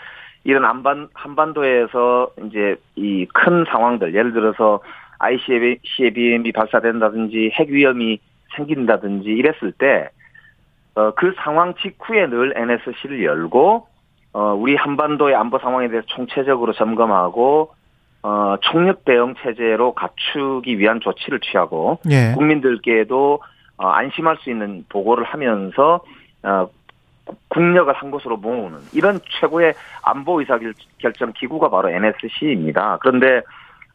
이런 한반 한반도에서 이제 이 큰 상황들 예를 들어서 ICBM이 발사된다든지 핵 위험이 생긴다든지 이랬을 때, 어, 그 상황 직후에 늘 NSC를 열고, 어, 우리 한반도의 안보 상황에 대해서 총체적으로 점검하고, 어, 총력 대응 체제로 갖추기 위한 조치를 취하고, 예. 국민들께도 어, 안심할 수 있는 보고를 하면서, 어, 국력을 한 곳으로 모으는 이런 최고의 안보 의사결정 기구가 바로 NSC입니다. 그런데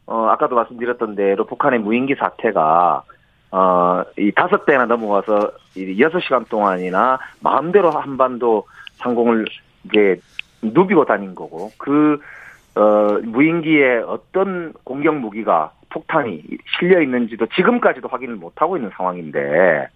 어, 아까도 말씀드렸던 대로 북한의 무인기 사태가 어, 이 다섯 대나 넘어와서 이 여섯 시간 동안이나 마음대로 한반도 상공을 이게 누비고 다닌 거고 그 어, 무인기에 어떤 공격 무기가 폭탄이 실려 있는지도 지금까지도 확인을 못 하고 있는 상황인데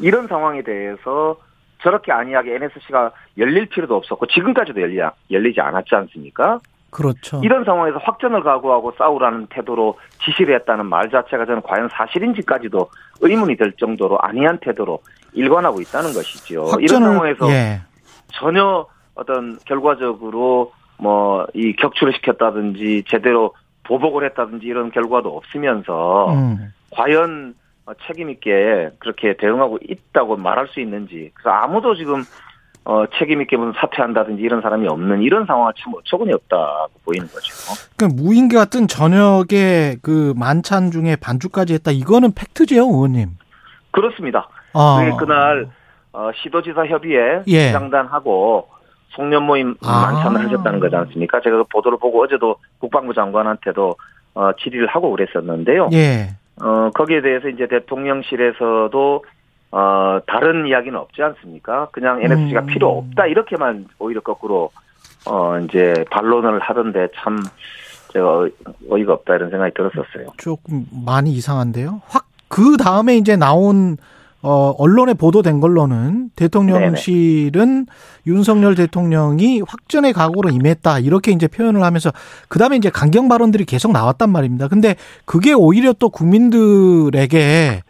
이런 상황에 대해서 저렇게 안이하게 NSC가 열릴 필요도 없었고 지금까지도 열리, 열리지 않았지 않습니까? 그렇죠. 이런 상황에서 확전을 각오하고 싸우라는 태도로 지시를 했다는 말 자체가 저는 과연 사실인지까지도 의문이 될 정도로 안이한 태도로 일관하고 있다는 것이죠. 확전을, 이런 상황에서 예. 전혀 어떤 결과적으로 뭐 이 격추를 시켰다든지 제대로 보복을 했다든지 이런 결과도 없으면서 음. 과연 책임 있게 그렇게 대응하고 있다고 말할 수 있는지 그래서 아무도 지금 어, 책임 있게 무슨 사퇴한다든지 이런 사람이 없는 이런 상황은 참 어처구니 없다고 보이는 거죠. 그 무인기 같은 저녁에 그 만찬 중에 반주까지 했다. 이거는 팩트죠, 의원님? 그렇습니다. 아. 그날 어, 시도지사 협의회 예. 장단하고 송년 모임 아. 만찬을 하셨다는 거지 않습니까? 제가 그 보도를 보고 어제도 국방부 장관한테도 어, 질의를 하고 그랬었는데요. 예. 어, 거기에 대해서 이제 대통령실에서도 어, 다른 이야기는 없지 않습니까? 그냥 NSC가 음. 필요 없다 이렇게만 오히려 거꾸로 어, 이제 반론을 하던데 참 제가 어이가 없다 이런 생각이 들었었어요. 조금 많이 이상한데요. 확 그 다음에 이제 나온 어, 언론에 보도된 걸로는 대통령실은 네네. 윤석열 대통령이 확전의 각오로 임했다. 이렇게 이제 표현을 하면서 그 다음에 이제 강경 발언들이 계속 나왔단 말입니다. 근데 그게 오히려 또 국민들에게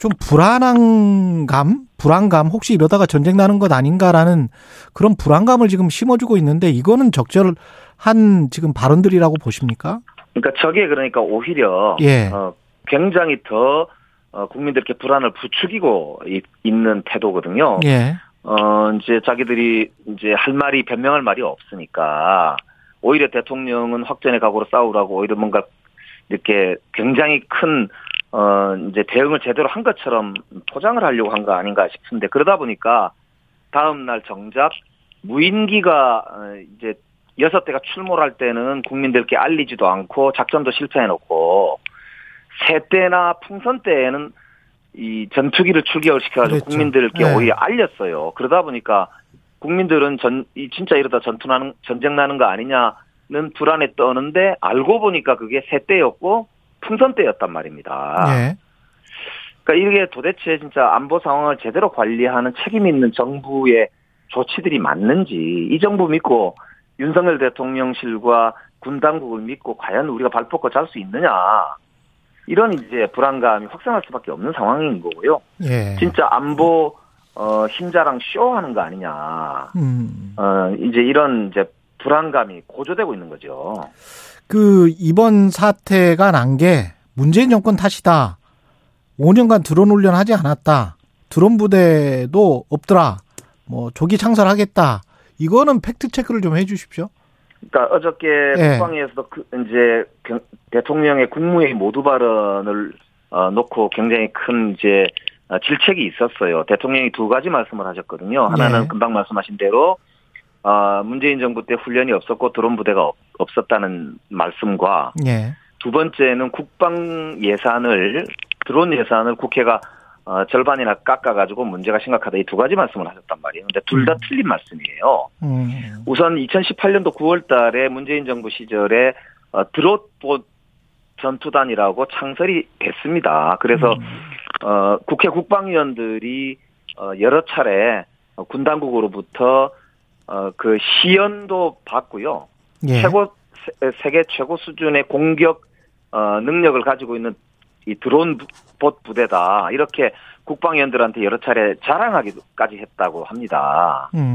좀 불안한 감, 불안감, 혹시 이러다가 전쟁 나는 것 아닌가라는 그런 불안감을 지금 심어주고 있는데 이거는 적절한 지금 발언들이라고 보십니까? 그러니까 저게 그러니까 오히려 예. 어, 굉장히 더 어, 국민들께 불안을 부추기고 있 는 태도거든요. 예. 어, 이제 자기들이 이제 할 말이 변명할 말이 없으니까 오히려 대통령은 확전의 각오로 싸우라고 오히려 뭔가 이렇게 굉장히 큰 어, 이제 대응을 제대로 한 것처럼 포장을 하려고 한 거 아닌가 싶은데 그러다 보니까 다음날 정작 무인기가 어, 이제 여섯 대가 출몰할 때는 국민들께 알리지도 않고 작전도 실패해놓고 새 때나 풍선 때에는 이 전투기를 출격을 시켜가지고 그랬죠. 국민들께 네. 오히려 알렸어요. 그러다 보니까 국민들은 전, 이 진짜 이러다 전투 나는, 전쟁 나는 거 아니냐는 불안에 떠는데 알고 보니까 그게 새 때였고 풍선 때였단 말입니다. 네. 그러니까 이게 도대체 진짜 안보 상황을 제대로 관리하는 책임 있는 정부의 조치들이 맞는지 이 정부 믿고 윤석열 대통령실과 군 당국을 믿고 과연 우리가 발 뻗고 잘 수 있느냐 이런 이제 불안감이 확산할 수밖에 없는 상황인 거고요. 예. 진짜 안보 어 힘자랑 쇼하는 거 아니냐. 음. 어 이제 이런 이제 불안감이 고조되고 있는 거죠. 그 이번 사태가 난 게 문재인 정권 탓이다. 5년간 드론 훈련 하지 않았다. 드론 부대도 없더라. 뭐 조기 창설하겠다. 이거는 팩트 체크를 좀 해주십시오. 그러니까 어저께 네. 국방위에서도 그 이제 대통령의 국무회의 모두 발언을 어, 놓고 굉장히 큰 이제 어, 질책이 있었어요. 대통령이 두 가지 말씀을 하셨거든요. 하나는 네. 금방 말씀하신 대로 어, 문재인 정부 때 훈련이 없었고 드론 부대가 없, 없었다는 말씀과 예. 두 번째는 국방 예산을 드론 예산을 국회가 어, 절반이나 깎아가지고 문제가 심각하다 이 두 가지 말씀을 하셨단 말이에요. 근데 둘다 음. 틀린 말씀이에요. 음. 우선 2018년도 9월 달에 문재인 정부 시절에 어, 드롯봇 전투단이라고 창설이 됐습니다. 그래서 음. 어, 국회 국방위원들이 어, 여러 차례 군 당국으로부터 어, 그 시연도 받고요. 예. 최고 세계 최고 수준의 공격 어, 능력을 가지고 있는 이 드론 봇 부대다 이렇게 국방위원들한테 여러 차례 자랑하기까지 했다고 합니다. 음.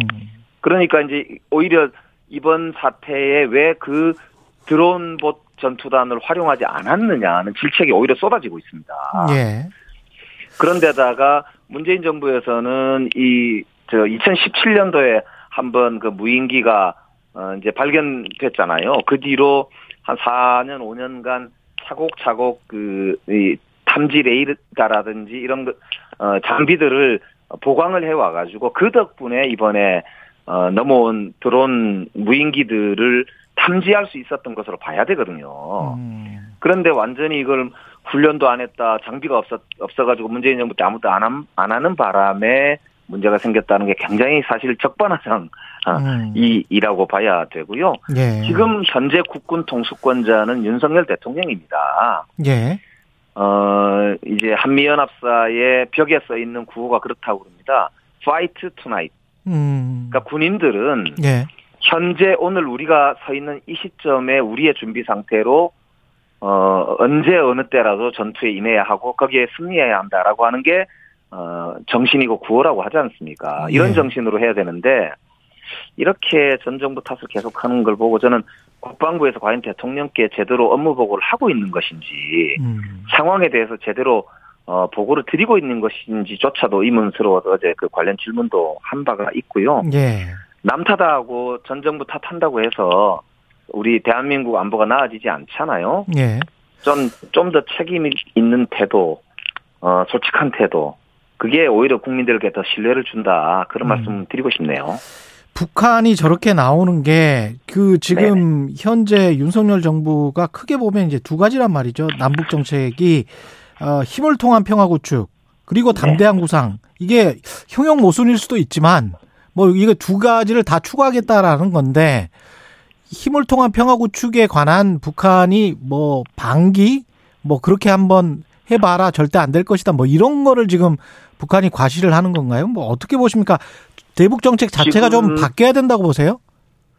그러니까 이제 오히려 이번 사태에 왜 그 드론 봇 전투단을 활용하지 않았느냐는 질책이 오히려 쏟아지고 있습니다. 예. 그런데다가 문재인 정부에서는 이 저 2017년도에 한번 그 무인기가 어 이제 발견됐잖아요. 그 뒤로 한 4년 5년간 차곡차곡 그 이 탐지 레이더라든지 이런 거, 어, 장비들을 보강을 해 와 가지고 그 덕분에 이번에 어, 넘어온 드론 무인기들을 탐지할 수 있었던 것으로 봐야 되거든요. 음. 그런데 완전히 이걸 훈련도 안 했다, 장비가 없었, 없어가지고 문재인 정부 때 아무도 안, 함, 안 하는 바람에 문제가 생겼다는 게 굉장히 사실 적반하장 어, 음. 이라고 봐야 되고요. 예. 지금 현재 국군 통수권자는 윤석열 대통령입니다. 예. 어 이제 한미연합사의 벽에 써 있는 구호가 그렇다고 그럽니다. Fight tonight. 음. 그러니까 군인들은 예. 현재 오늘 우리가 서 있는 이 시점에 우리의 준비 상태로 어 언제 어느 때라도 전투에 임해야 하고 거기에 승리해야 한다라고 하는 게 어, 정신이고 구호라고 하지 않습니까? 이런 예. 정신으로 해야 되는데 이렇게 전 정부 탓을 계속하는 걸 보고 저는 국방부에서 과연 대통령께 제대로 업무 보고를 하고 있는 것인지 음. 상황에 대해서 제대로 어, 보고를 드리고 있는 것인지조차도 의문스러워서 어제 그 관련 질문도 한 바가 있고요. 예. 남 탓하고 전 정부 탓한다고 해서 우리 대한민국 안보가 나아지지 않잖아요. 예. 좀, 좀 더 책임 있는 태도, 어, 솔직한 태도, 그게 오히려 국민들에게 더 신뢰를 준다. 그런 음. 말씀 드리고 싶네요. 북한이 저렇게 나오는 게 그 지금 네네. 현재 윤석열 정부가 크게 보면 이제 두 가지란 말이죠. 남북 정책이 어, 힘을 통한 평화 구축 그리고 네. 담대한 네. 구상 이게 형용 모순일 수도 있지만 뭐 이거 두 가지를 다 추구하겠다라는 건데 힘을 통한 평화 구축에 관한 북한이 뭐 방기 뭐 그렇게 한번 해봐라 절대 안 될 것이다 뭐 이런 거를 지금 북한이 과시를 하는 건가요? 뭐 어떻게 보십니까? 대북 정책 자체가 좀 바뀌어야 된다고 보세요?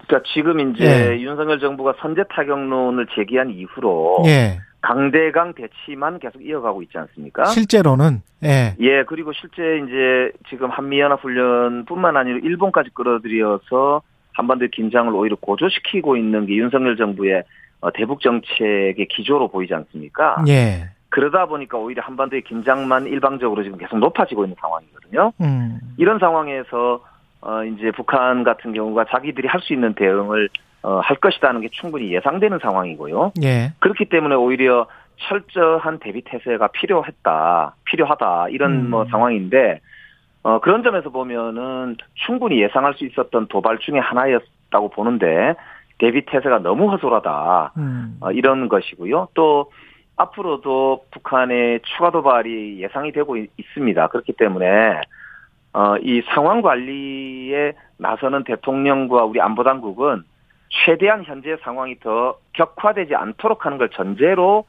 그러니까 지금 이제 예. 윤석열 정부가 선제 타격론을 제기한 이후로 예. 강대강 대치만 계속 이어가고 있지 않습니까? 실제로는 예. 예, 그리고 실제 이제 지금 한미 연합 훈련뿐만 아니라 일본까지 끌어들여서 한반도의 긴장을 오히려 고조시키고 있는 게 윤석열 정부의 어, 대북 정책의 기조로 보이지 않습니까? 예. 그러다 보니까 오히려 한반도의 긴장만 일방적으로 지금 계속 높아지고 있는 상황이거든요. 음. 이런 상황에서 어 이제 북한 같은 경우가 자기들이 할 수 있는 대응을 어, 할 것이라는 게 충분히 예상되는 상황이고요. 예. 그렇기 때문에 오히려 철저한 대비 태세가 필요했다, 필요하다 이런 음. 뭐 상황인데 어, 그런 점에서 보면은 충분히 예상할 수 있었던 도발 중의 하나였다고 보는데 대비 태세가 너무 허술하다 음. 어, 이런 것이고요. 또 앞으로도 북한의 추가 도발이 예상이 되고 있습니다. 그렇기 때문에 어, 이 상황 관리에 나서는 대통령과 우리 안보당국은 최대한 현재 상황이 더 격화되지 않도록 하는 걸 전제로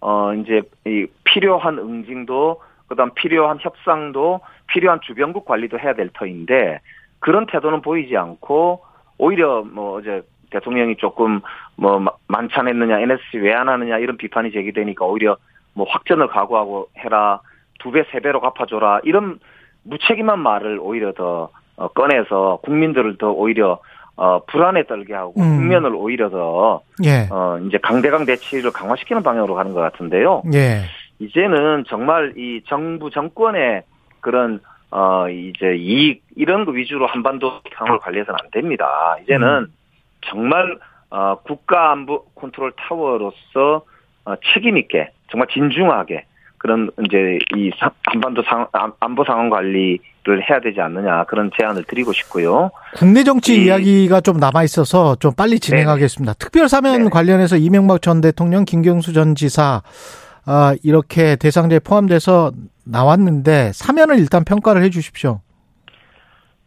어 이제 이 필요한 응징도 그다음 필요한 협상도 필요한 주변국 관리도 해야 될 터인데 그런 태도는 보이지 않고 오히려 뭐 어제 대통령이 조금 뭐 만찬했느냐 NSC 왜 안 하느냐 이런 비판이 제기되니까 오히려 뭐 확전을 각오하고 해라 두 배 세 배로 갚아줘라 이런 무책임한 말을 오히려 더 어, 꺼내서 국민들을 더 오히려 어, 불안에 떨게 하고 음. 국면을 오히려 더 예. 어, 이제 강대강 대치를 강화시키는 방향으로 가는 것 같은데요. 예. 이제는 정말 이 정부 정권의 그런 어 이제 이익 이런 거 위주로 한반도 상황을 관리해서는 안 됩니다. 이제는 음. 정말 어, 국가 안보 컨트롤 타워로서 어, 책임 있게 정말 진중하게 그런 이제 이 한반도 상, 안보 상황 관리를 해야 되지 않느냐 그런 제안을 드리고 싶고요. 국내 정치 이, 야기가 좀 남아 있어서 좀 빨리 진행하겠습니다. 네. 특별 사면 네. 관련해서 이명박 전 대통령, 김경수 전 지사 아, 이렇게 대상자에 포함돼서 나왔는데 사면을 일단 평가를 해 주십시오.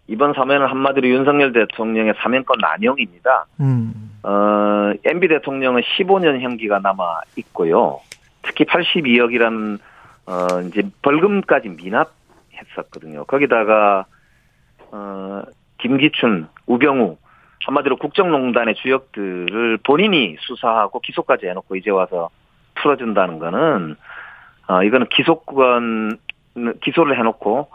이번 사면은 한마디로 윤석열 대통령의 사면권 난용입니다. 음. 어, MB 대통령은 15년 형기가 남아 있고요. 특히 82억이라는 어, 이제 벌금까지 미납했었거든요. 거기다가 어, 김기춘, 우병우 한마디로 국정농단의 주역들을 본인이 수사하고 기소까지 해놓고 이제 와서 풀어준다는 거는 어, 이거는 기소권 기소를 해놓고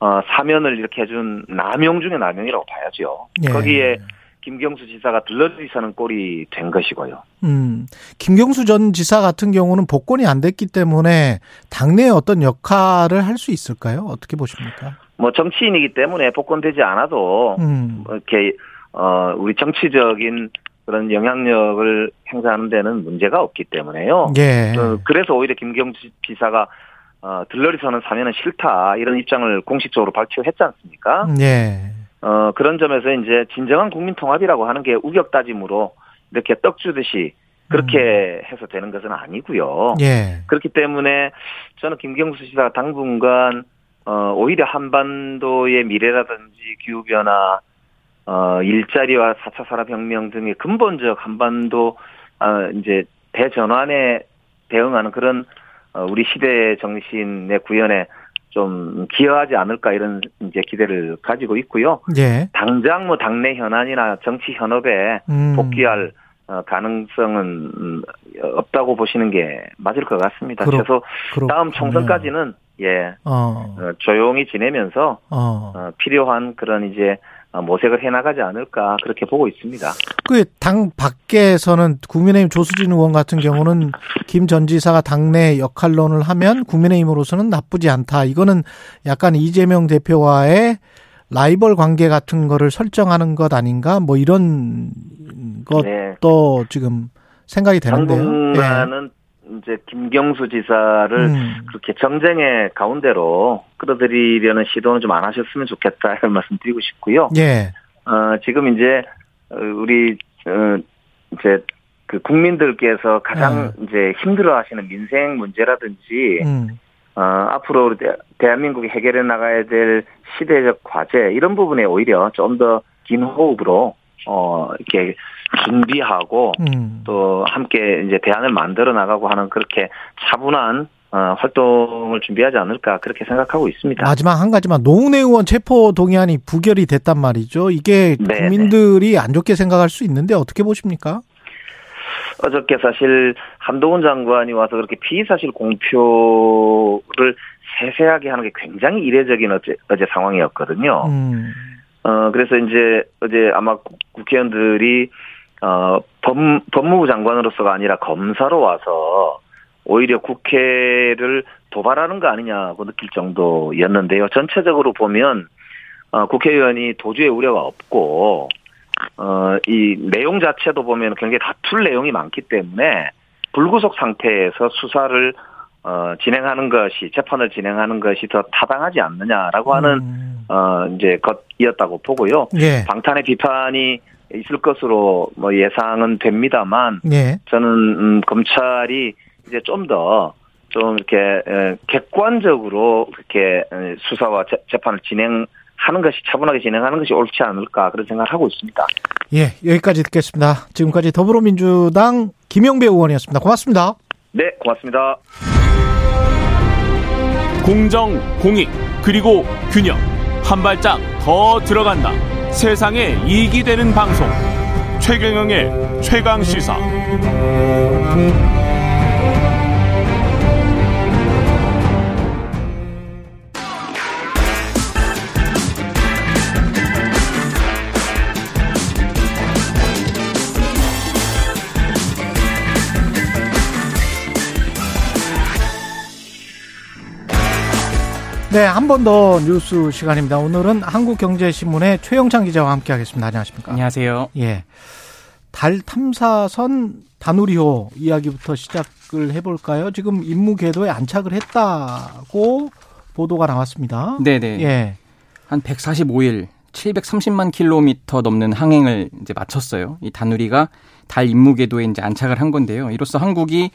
어, 사면을 이렇게 해준 남용 중의 남용이라고 봐야죠. 예. 거기에 김경수 지사가 들러리서는 꼴이 된 것이고요. 음, 김경수 전 지사 같은 경우는 복권이 안 됐기 때문에 당내에 어떤 역할을 할 수 있을까요? 어떻게 보십니까? 뭐 정치인이기 때문에 복권되지 않아도 음. 뭐 이렇게 어 우리 정치적인 그런 영향력을 행사하는 데는 문제가 없기 때문에요. 예. 어, 그래서 오히려 김경수 지사가 어, 들러리서는 사면은 싫다 이런 입장을 공식적으로 발표했지 않습니까? 예. 어, 그런 점에서 이제 진정한 국민 통합이라고 하는 게 우격 따짐으로 이렇게 떡 주듯이 그렇게 음. 해서 되는 것은 아니고요. 예. 그렇기 때문에 저는 김경수 씨가 당분간 어, 오히려 한반도의 미래라든지 기후 변화, 어, 일자리와 4차 산업 혁명 등의 근본적 한반도, 어, 이제 대전환에 대응하는 그런 어, 우리 시대 정신의 구현에 좀 기여하지 않을까 이런 이제 기대를 가지고 있고요. 예. 당장 뭐 당내 현안이나 정치 현업에 음. 복귀할 어, 가능성은 음, 없다고 보시는 게 맞을 것 같습니다. 그렇, 그래서 다음 총선까지는 예 어. 어. 조용히 지내면서 어. 어 필요한 그런 이제 어, 모색을 해나가지 않을까 그렇게 보고 있습니다. 그 당 밖에서는 국민의힘 조수진 의원 같은 경우는 김 전 지사가 당내 역할론을 하면 국민의힘으로서는 나쁘지 않다. 이거는 약간 이재명 대표와의 라이벌 관계 같은 거를 설정하는 것 아닌가? 뭐 이런 것도 네. 지금 생각이 되는데요. 당분간은 이제 김경수 지사를 음. 그렇게 정쟁의 가운데로 끌어들이려는 시도는 좀 안 하셨으면 좋겠다 이런 말씀 드리고 싶고요. 예. 어, 지금 이제 우리 어, 이제 그 국민들께서 가장 네. 이제 힘들어하시는 민생 문제라든지 음. 어, 앞으로 대한민국이 해결해 나가야 될 시대적 과제 이런 부분에 오히려 좀 더 긴 호흡으로 어 이렇게 준비하고 음. 또 함께 이제 대안을 만들어 나가고 하는 그렇게 차분한 어, 활동을 준비하지 않을까 그렇게 생각하고 있습니다. 마지막 한 가지만 노웅래 의원 체포 동의안이 부결이 됐단 말이죠. 이게 네, 국민들이 네. 안 좋게 생각할 수 있는데 어떻게 보십니까? 어저께 사실 한동훈 장관이 와서 그렇게 피의 사실 공표를 세세하게 하는 게 굉장히 이례적인 어제, 어제 상황이었거든요. 음. 어, 그래서 이제 어제 아마 국회의원들이 어, 법, 법무부 장관으로서가 아니라 검사로 와서 오히려 국회를 도발하는 거 아니냐고 느낄 정도였는데요. 전체적으로 보면 어, 국회의원이 도주의 우려가 없고 어, 이 내용 자체도 보면 굉장히 다툴 내용이 많기 때문에 불구속 상태에서 수사를 어, 진행하는 것이 재판을 진행하는 것이 더 타당하지 않느냐라고 하는 음. 어, 이제 것이었다고 보고요. 예. 방탄의 비판이 있을 것으로 뭐 예상은 됩니다만 예. 저는 음, 검찰이 이제 좀 더좀 좀 이렇게 객관적으로 그렇게 수사와 재판을 진행 하는 것이 차분하게 진행하는 것이 옳지 않을까 그런 생각을 하고 있습니다. 예, 여기까지 듣겠습니다. 지금까지 더불어민주당 김영배 의원이었습니다. 고맙습니다. 네, 고맙습니다. 공정, 공익, 그리고 균형. 한 발짝 더 들어간다. 세상에 이익이 되는 방송. 최경영의 최강 시사. 네, 한 번 더 뉴스 시간입니다. 오늘은 한국경제신문의 최영창 기자와 함께 하겠습니다. 안녕하십니까? 안녕하세요. 예. 달 탐사선 다누리호 이야기부터 시작을 해볼까요? 지금 임무 궤도에 안착을 했다고 보도가 나왔습니다. 네네. 예. 한 145일, 730만 킬로미터 넘는 항행을 이제 마쳤어요. 이 다누리가 달 임무 궤도에 이제 안착을 한 건데요. 이로써 한국이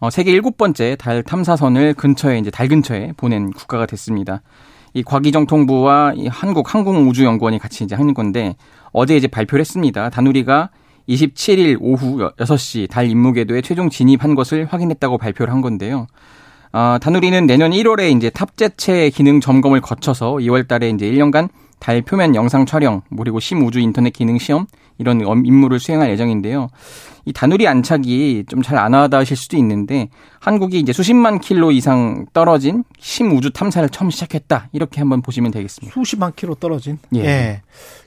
어, 세계 일곱 번째 달 탐사선을 근처에 이제 달 근처에 보낸 국가가 됐습니다. 이 과기정통부와 이 한국 항공우주연구원이 같이 이제 하는 건데 어제 이제 발표를 했습니다. 다누리가 27일 오후 6시 달 임무 궤도에 최종 진입한 것을 확인했다고 발표를 한 건데요. 어, 다누리는 내년 1월에 이제 탑재체 기능 점검을 거쳐서 2월 달에 이제 1년간 달 표면 영상 촬영, 그리고 심우주 인터넷 기능 시험 이런 임무를 수행할 예정인데요. 이 다누리 안착이 좀 잘 안 와닿으실 수도 있는데 한국이 이제 수십만 킬로 이상 떨어진 심우주 탐사를 처음 시작했다 이렇게 한번 보시면 되겠습니다. 수십만 킬로 떨어진. 예. 예.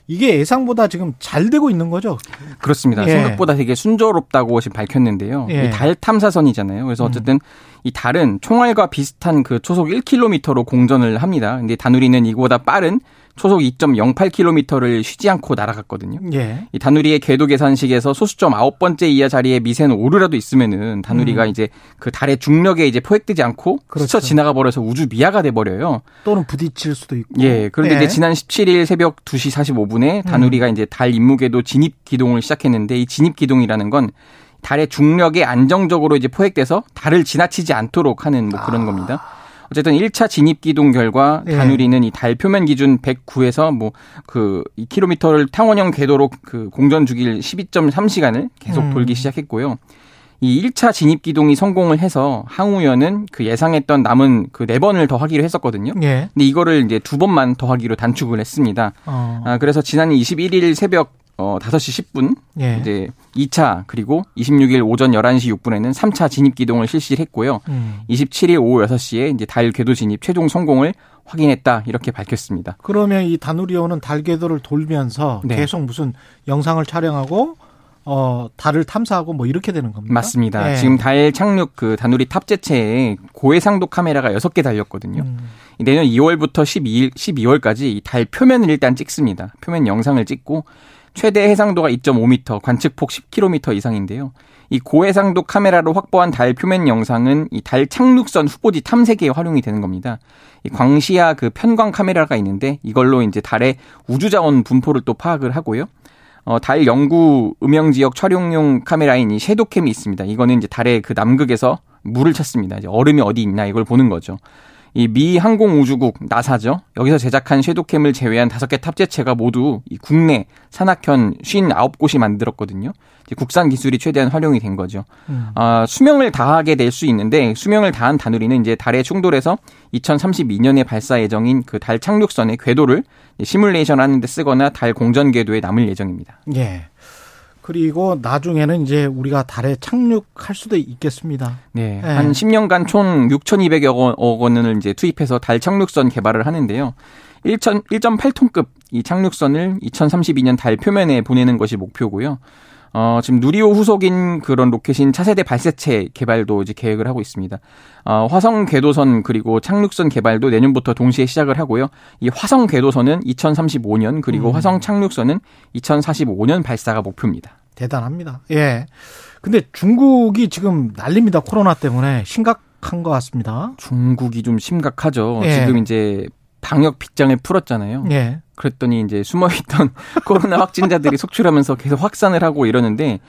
이게 예상보다 지금 잘 되고 있는 거죠? 그렇습니다. 예. 생각보다 되게 순조롭다고 지금 밝혔는데요. 예. 달 탐사선이잖아요. 그래서 어쨌든 음. 이 달은 총알과 비슷한 그 초속 1km로 공전을 합니다. 근데 다누리는 이거보다 빠른 초속 2.08km를 쉬지 않고 날아갔거든요. 예. 이 다누리의 궤도 계산식에서 소수점 아홉 번째 이하 자리에 미세는 오류라도 있으면은 다누리가 음. 이제 그 달의 중력에 이제 포획되지 않고 그렇죠. 스쳐 지나가 버려서 우주 미아가 돼 버려요. 또는 부딪힐 수도 있고. 예. 그런데 예. 이제 지난 17일 새벽 2시 45분에 다누리가 음. 이제 달 임무궤도 진입 기동을 시작했는데 이 진입 기동이라는 건 달의 중력에 안정적으로 이제 포획돼서 달을 지나치지 않도록 하는 뭐 그런 아. 겁니다. 어쨌든 1차 진입 기동 결과 예. 다누리는 이 달 표면 기준 109에서 뭐 그 2km를 탕원형 궤도로 그 공전 주기를 12.3시간을 계속 음. 돌기 시작했고요. 이 1차 진입 기동이 성공을 해서 항우연은 그 예상했던 남은 그 네 번을 더 하기로 했었거든요. 예. 근데 이거를 이제 두 번만 더 하기로 단축을 했습니다. 어. 아, 그래서 지난 21일 새벽 어 5시 10분 예. 이제 2차 그리고 26일 오전 11시 6분에는 3차 진입 기동을 실시했고요. 음. 27일 오후 6시에 이제 달 궤도 진입 최종 성공을 확인했다 이렇게 밝혔습니다. 그러면 이 다누리호는 달 궤도를 돌면서 네. 계속 무슨 영상을 촬영하고 어, 달을 탐사하고 뭐 이렇게 되는 겁니다. 맞습니다. 네. 지금 달 착륙 그 다누리 탑재체에 고해상도 카메라가 6개 달렸거든요. 음. 내년 2월부터 12일, 12월까지 이 달 표면을 일단 찍습니다. 표면 영상을 찍고 최대 해상도가 2.5m, 관측폭 10km 이상인데요. 이 고해상도 카메라로 확보한 달 표면 영상은 이 달 착륙선 후보지 탐색에 활용이 되는 겁니다. 이 광시야 그 편광 카메라가 있는데 이걸로 이제 달의 우주 자원 분포를 또 파악을 하고요. 어, 달 영구 음영 지역 촬영용 카메라인 이 섀도캠이 있습니다. 이거는 이제 달의 그 남극에서 물을 찾습니다. 이제 얼음이 어디 있나 이걸 보는 거죠. 이 미 항공우주국 나사죠. 여기서 제작한 섀도캠을 제외한 다섯 개 탑재체가 모두 이 국내 산악현 59곳이 만들었거든요. 국산 기술이 최대한 활용이 된 거죠. 음. 아, 수명을 다하게 될 수 있는데 수명을 다한 다누리는 이제 달에 충돌해서 2032년에 발사 예정인 그 달 착륙선의 궤도를 시뮬레이션 하는데 쓰거나 달 공전 궤도에 남을 예정입니다. 예. 그리고 나중에는 이제 우리가 달에 착륙할 수도 있겠습니다. 네. 네. 한 10년간 총 6,200억 원을 이제 투입해서 달 착륙선 개발을 하는데요. 1.8톤급 이 착륙선을 2032년 달 표면에 보내는 것이 목표고요. 어, 지금 누리호 후속인 그런 로켓인 차세대 발사체 개발도 이제 계획을 하고 있습니다. 어, 화성 궤도선 그리고 착륙선 개발도 내년부터 동시에 시작을 하고요. 이 화성 궤도선은 2035년 그리고 음. 화성 착륙선은 2045년 발사가 목표입니다. 대단합니다. 예. 근데 중국이 지금 난립니다. 코로나 때문에 심각한 것 같습니다. 중국이 좀 심각하죠. 예. 지금 이제 방역 빗장을 풀었잖아요. 예. 그랬더니 이제 숨어있던 코로나 확진자들이 속출하면서 계속 확산을 하고 이러는데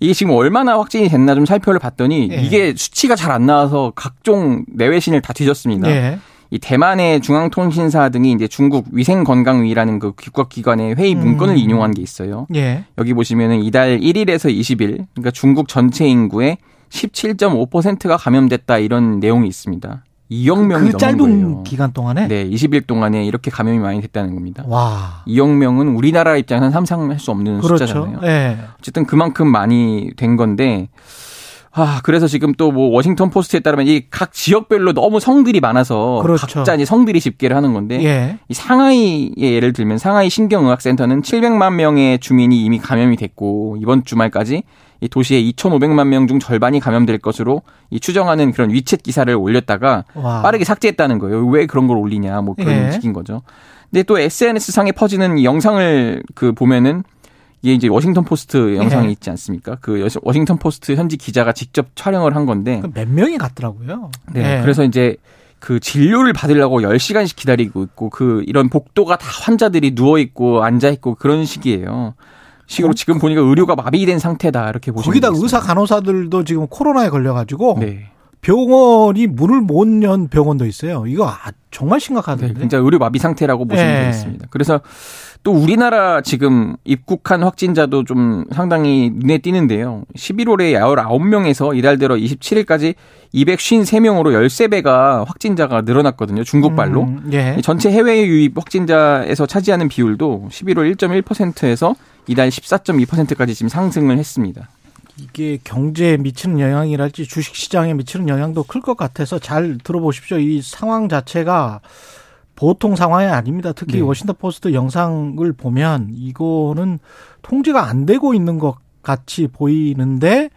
이게 지금 얼마나 확진이 됐나 좀 살펴를 봤더니 예. 이게 수치가 잘 안 나와서 각종 내외신을 다 뒤졌습니다. 예. 이 대만의 중앙통신사 등이 이제 중국 위생건강위라는 그 국가기관의 회의 음. 문건을 음. 인용한 게 있어요. 예. 여기 보시면은 이달 1일에서 20일, 그러니까 중국 전체 인구의 17.5%가 감염됐다 이런 내용이 있습니다. 2억 명이 그 짧은 거예요. 기간 동안에? 네, 20일 동안에 이렇게 감염이 많이 됐다는 겁니다. 와. 2억 명은 우리나라 입장에서는 상상할 수 없는 그렇죠. 숫자잖아요. 네. 어쨌든 그만큼 많이 된 건데 아, 그래서 지금 또 뭐 워싱턴 포스트에 따르면 이 각 지역별로 너무 성들이 많아서 그렇죠. 각자 이제 성들이 집계를 하는 건데 예. 이 상하이의 예를 들면 상하이 신경의학센터는 700만 명의 주민이 이미 감염이 됐고 이번 주말까지 이 도시의 2,500만 명 중 절반이 감염될 것으로 이 추정하는 그런 위챗 기사를 올렸다가 와. 빠르게 삭제했다는 거예요. 왜 그런 걸 올리냐 뭐 그런 예. 식인 거죠. 근데 또 SNS 상에 퍼지는 영상을 그 보면은 이게 이제 워싱턴 포스트 영상이 네. 있지 않습니까? 그 워싱턴 포스트 현지 기자가 직접 촬영을 한 건데 몇 명이 갔더라고요. 네. 네. 그래서 이제 그 진료를 받으려고 10시간씩 기다리고 있고 그 이런 복도가 다 환자들이 누워 있고 앉아 있고 그런 식이에요. 식으로 어? 지금 보니까 의료가 마비된 상태다 이렇게 보시면 거기다 의사 간호사들도 지금 코로나에 걸려 가지고 네. 병원이 문을 못 연 병원도 있어요. 이거 아, 정말 심각하던데. 네, 진짜 의료 마비 상태라고 보시면 네. 되겠습니다. 그래서 또 우리나라 지금 입국한 확진자도 좀 상당히 눈에 띄는데요. 11월에 19명에서 이달 들어 27일까지 253명으로 13배가 확진자가 늘어났거든요. 중국발로. 음, 예. 전체 해외 유입 확진자에서 차지하는 비율도 11월 1.1%에서 이달 14.2%까지 지금 상승을 했습니다. 이게 경제에 미치는 영향이랄지 주식 시장에 미치는 영향도 클 것 같아서 잘 들어보십시오. 이 상황 자체가 보통 상황이 아닙니다. 특히 네. 워싱턴 포스트 영상을 보면 이거는 통제가 안 되고 있는 것 같이 보이는데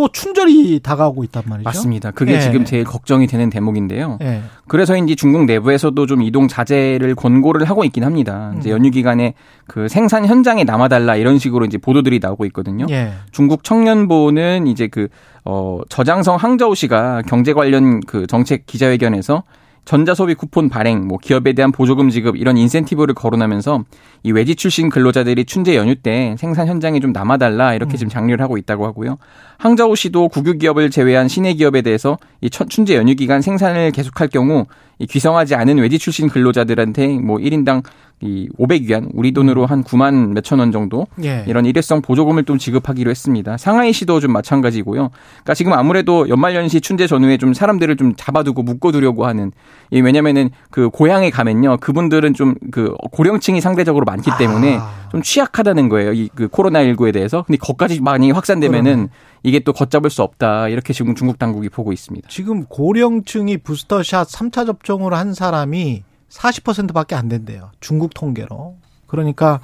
또 충절이 다가오고 있단 말이죠. 맞습니다. 그게 네. 지금 제일 걱정이 되는 대목인데요. 네. 그래서인지 중국 내부에서도 좀 이동 자제를 권고를 하고 있긴 합니다. 이제 음. 연휴 기간에 그 생산 현장에 남아달라 이런 식으로 이제 보도들이 나오고 있거든요. 네. 중국 청년보는 이제 그 어, 저장성 항저우 씨가 경제 관련 그 정책 기자회견에서 전자소비 쿠폰 발행, 뭐 기업에 대한 보조금 지급 이런 인센티브를 거론하면서 이 외지 출신 근로자들이 춘제 연휴 때 생산 현장에 좀 남아달라 이렇게 음. 지금 장려를 하고 있다고 하고요. 항저우 시도 국유 기업을 제외한 시내 기업에 대해서 이 춘제 연휴 기간 생산을 계속할 경우 이 귀성하지 않은 외지 출신 근로자들한테 뭐 1인당 이 500위안 우리 돈으로 한 9만 몇천 원 정도 예. 이런 일회성 보조금을 좀 지급하기로 했습니다. 상하이시도 좀 마찬가지고요. 그러니까 지금 아무래도 연말연시 춘제 전후에 좀 사람들을 좀 잡아두고 묶어두려고 하는 이 왜냐면은 그 고향에 가면요 그분들은 좀 그 고령층이 상대적으로 많기 때문에 아. 좀 취약하다는 거예요. 이 그 코로나 19에 대해서 근데 거기까지 많이 확산되면은. 이게 또 걷잡을 수 없다 이렇게 지금 중국 당국이 보고 있습니다. 지금 고령층이 부스터샷 3차 접종을 한 사람이 40%밖에 안 된대요. 중국 통계로. 그러니까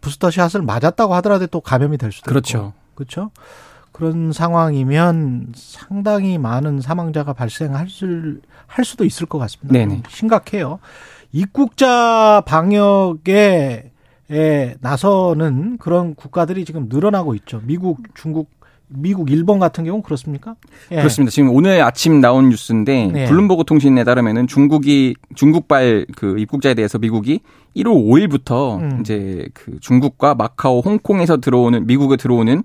부스터샷을 맞았다고 하더라도 또 감염이 될 수도 그렇죠. 있고. 그렇죠. 그런 상황이면 상당히 많은 사망자가 발생할 수, 할 수도 있을 것 같습니다. 네네. 심각해요. 입국자 방역에 에 나서는 그런 국가들이 지금 늘어나고 있죠. 미국, 중국, 미국, 일본 같은 경우는 그렇습니까? 예. 그렇습니다. 지금 오늘 아침 나온 뉴스인데 네. 블룸버그 통신에 따르면은 중국이 중국발 그 입국자에 대해서 미국이 1월 5일부터 음. 이제 그 중국과 마카오, 홍콩에서 들어오는 미국에 들어오는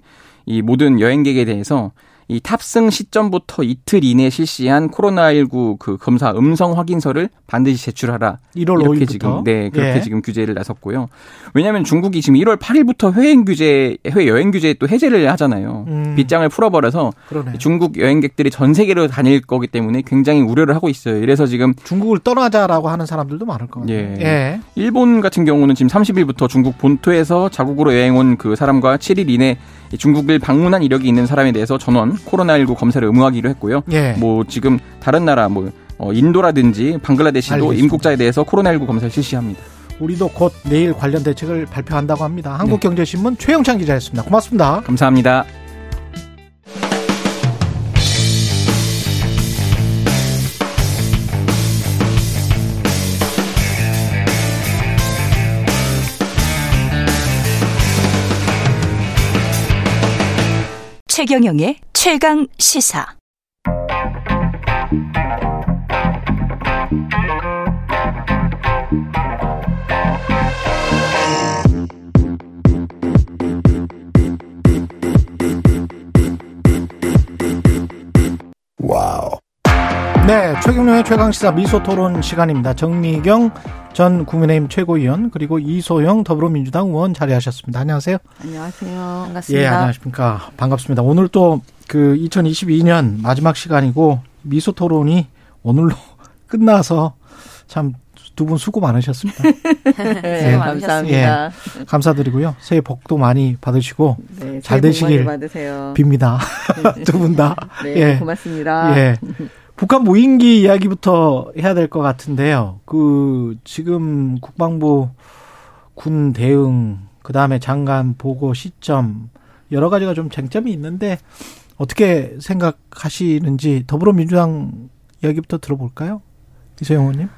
이 모든 여행객에 대해서 이 탑승 시점부터 이틀 이내 실시한 코로나19 그 검사 음성 확인서를 반드시 제출하라. 1월 이렇게 5일부터? 지금 네 그렇게 예. 지금 규제를 나섰고요. 왜냐하면 중국이 지금 1월 8일부터 해외 규제 해외 여행 규제 또 해제를 하잖아요. 음. 빗장을 풀어버려서 그러네. 중국 여행객들이 전 세계로 다닐 거기 때문에 굉장히 우려를 하고 있어요. 이래서 지금 중국을 떠나자라고 하는 사람들도 많을 것 같아요. 예. 예. 일본 같은 경우는 지금 30일부터 중국 본토에서 자국으로 여행 온 그 사람과 7일 이내 중국을 방문한 이력이 있는 사람에 대해서 전원 코로나19 검사를 의무하기로 했고요. 예. 뭐 지금 다른 나라 뭐 어, 인도라든지 방글라데시도 알겠습니다. 임국자에 대해서 코로나19 검사를 실시합니다. 우리도 곧 내일 관련 대책을 발표한다고 합니다. 한국경제신문 네. 최영창 기자였습니다. 고맙습니다. 감사합니다. 최경영의 최강 시사. 와우. 네, 최경영의 최강 시사 미소 토론 시간입니다. 정미경 전 국민의힘 최고위원 그리고 이소영 더불어민주당 의원 자리하셨습니다. 안녕하세요. 안녕하세요. 반갑습니다. 예, 안녕하십니까. 반갑습니다. 오늘 또 그 2022년 마지막 시간이고 미소 토론이 오늘로 끝나서 참 두 분 수고 많으셨습니다. 네, 네, 감사합니다. 예, 감사드리고요. 새해 복도 많이 받으시고 네, 잘 되시길 빕니다. 두 분 다. 네, 예. 고맙습니다. 예. 북한 무인기 이야기부터 해야 될 것 같은데요. 그 지금 국방부 군 대응, 그 다음에 장관 보고 시점 여러 가지가 좀 쟁점이 있는데 어떻게 생각하시는지 더불어민주당 이야기부터 들어볼까요, 이세영 의원님?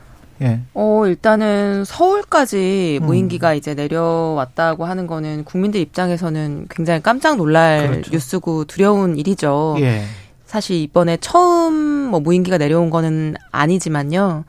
예. 어, 일단은 서울까지 음. 무인기가 음. 이제 내려왔다고 하는 거는 국민들 입장에서는 굉장히 깜짝 놀랄 그렇죠. 뉴스고 두려운 일이죠. 예. 사실 이번에 처음 뭐 무인기가 내려온 거는 아니지만요.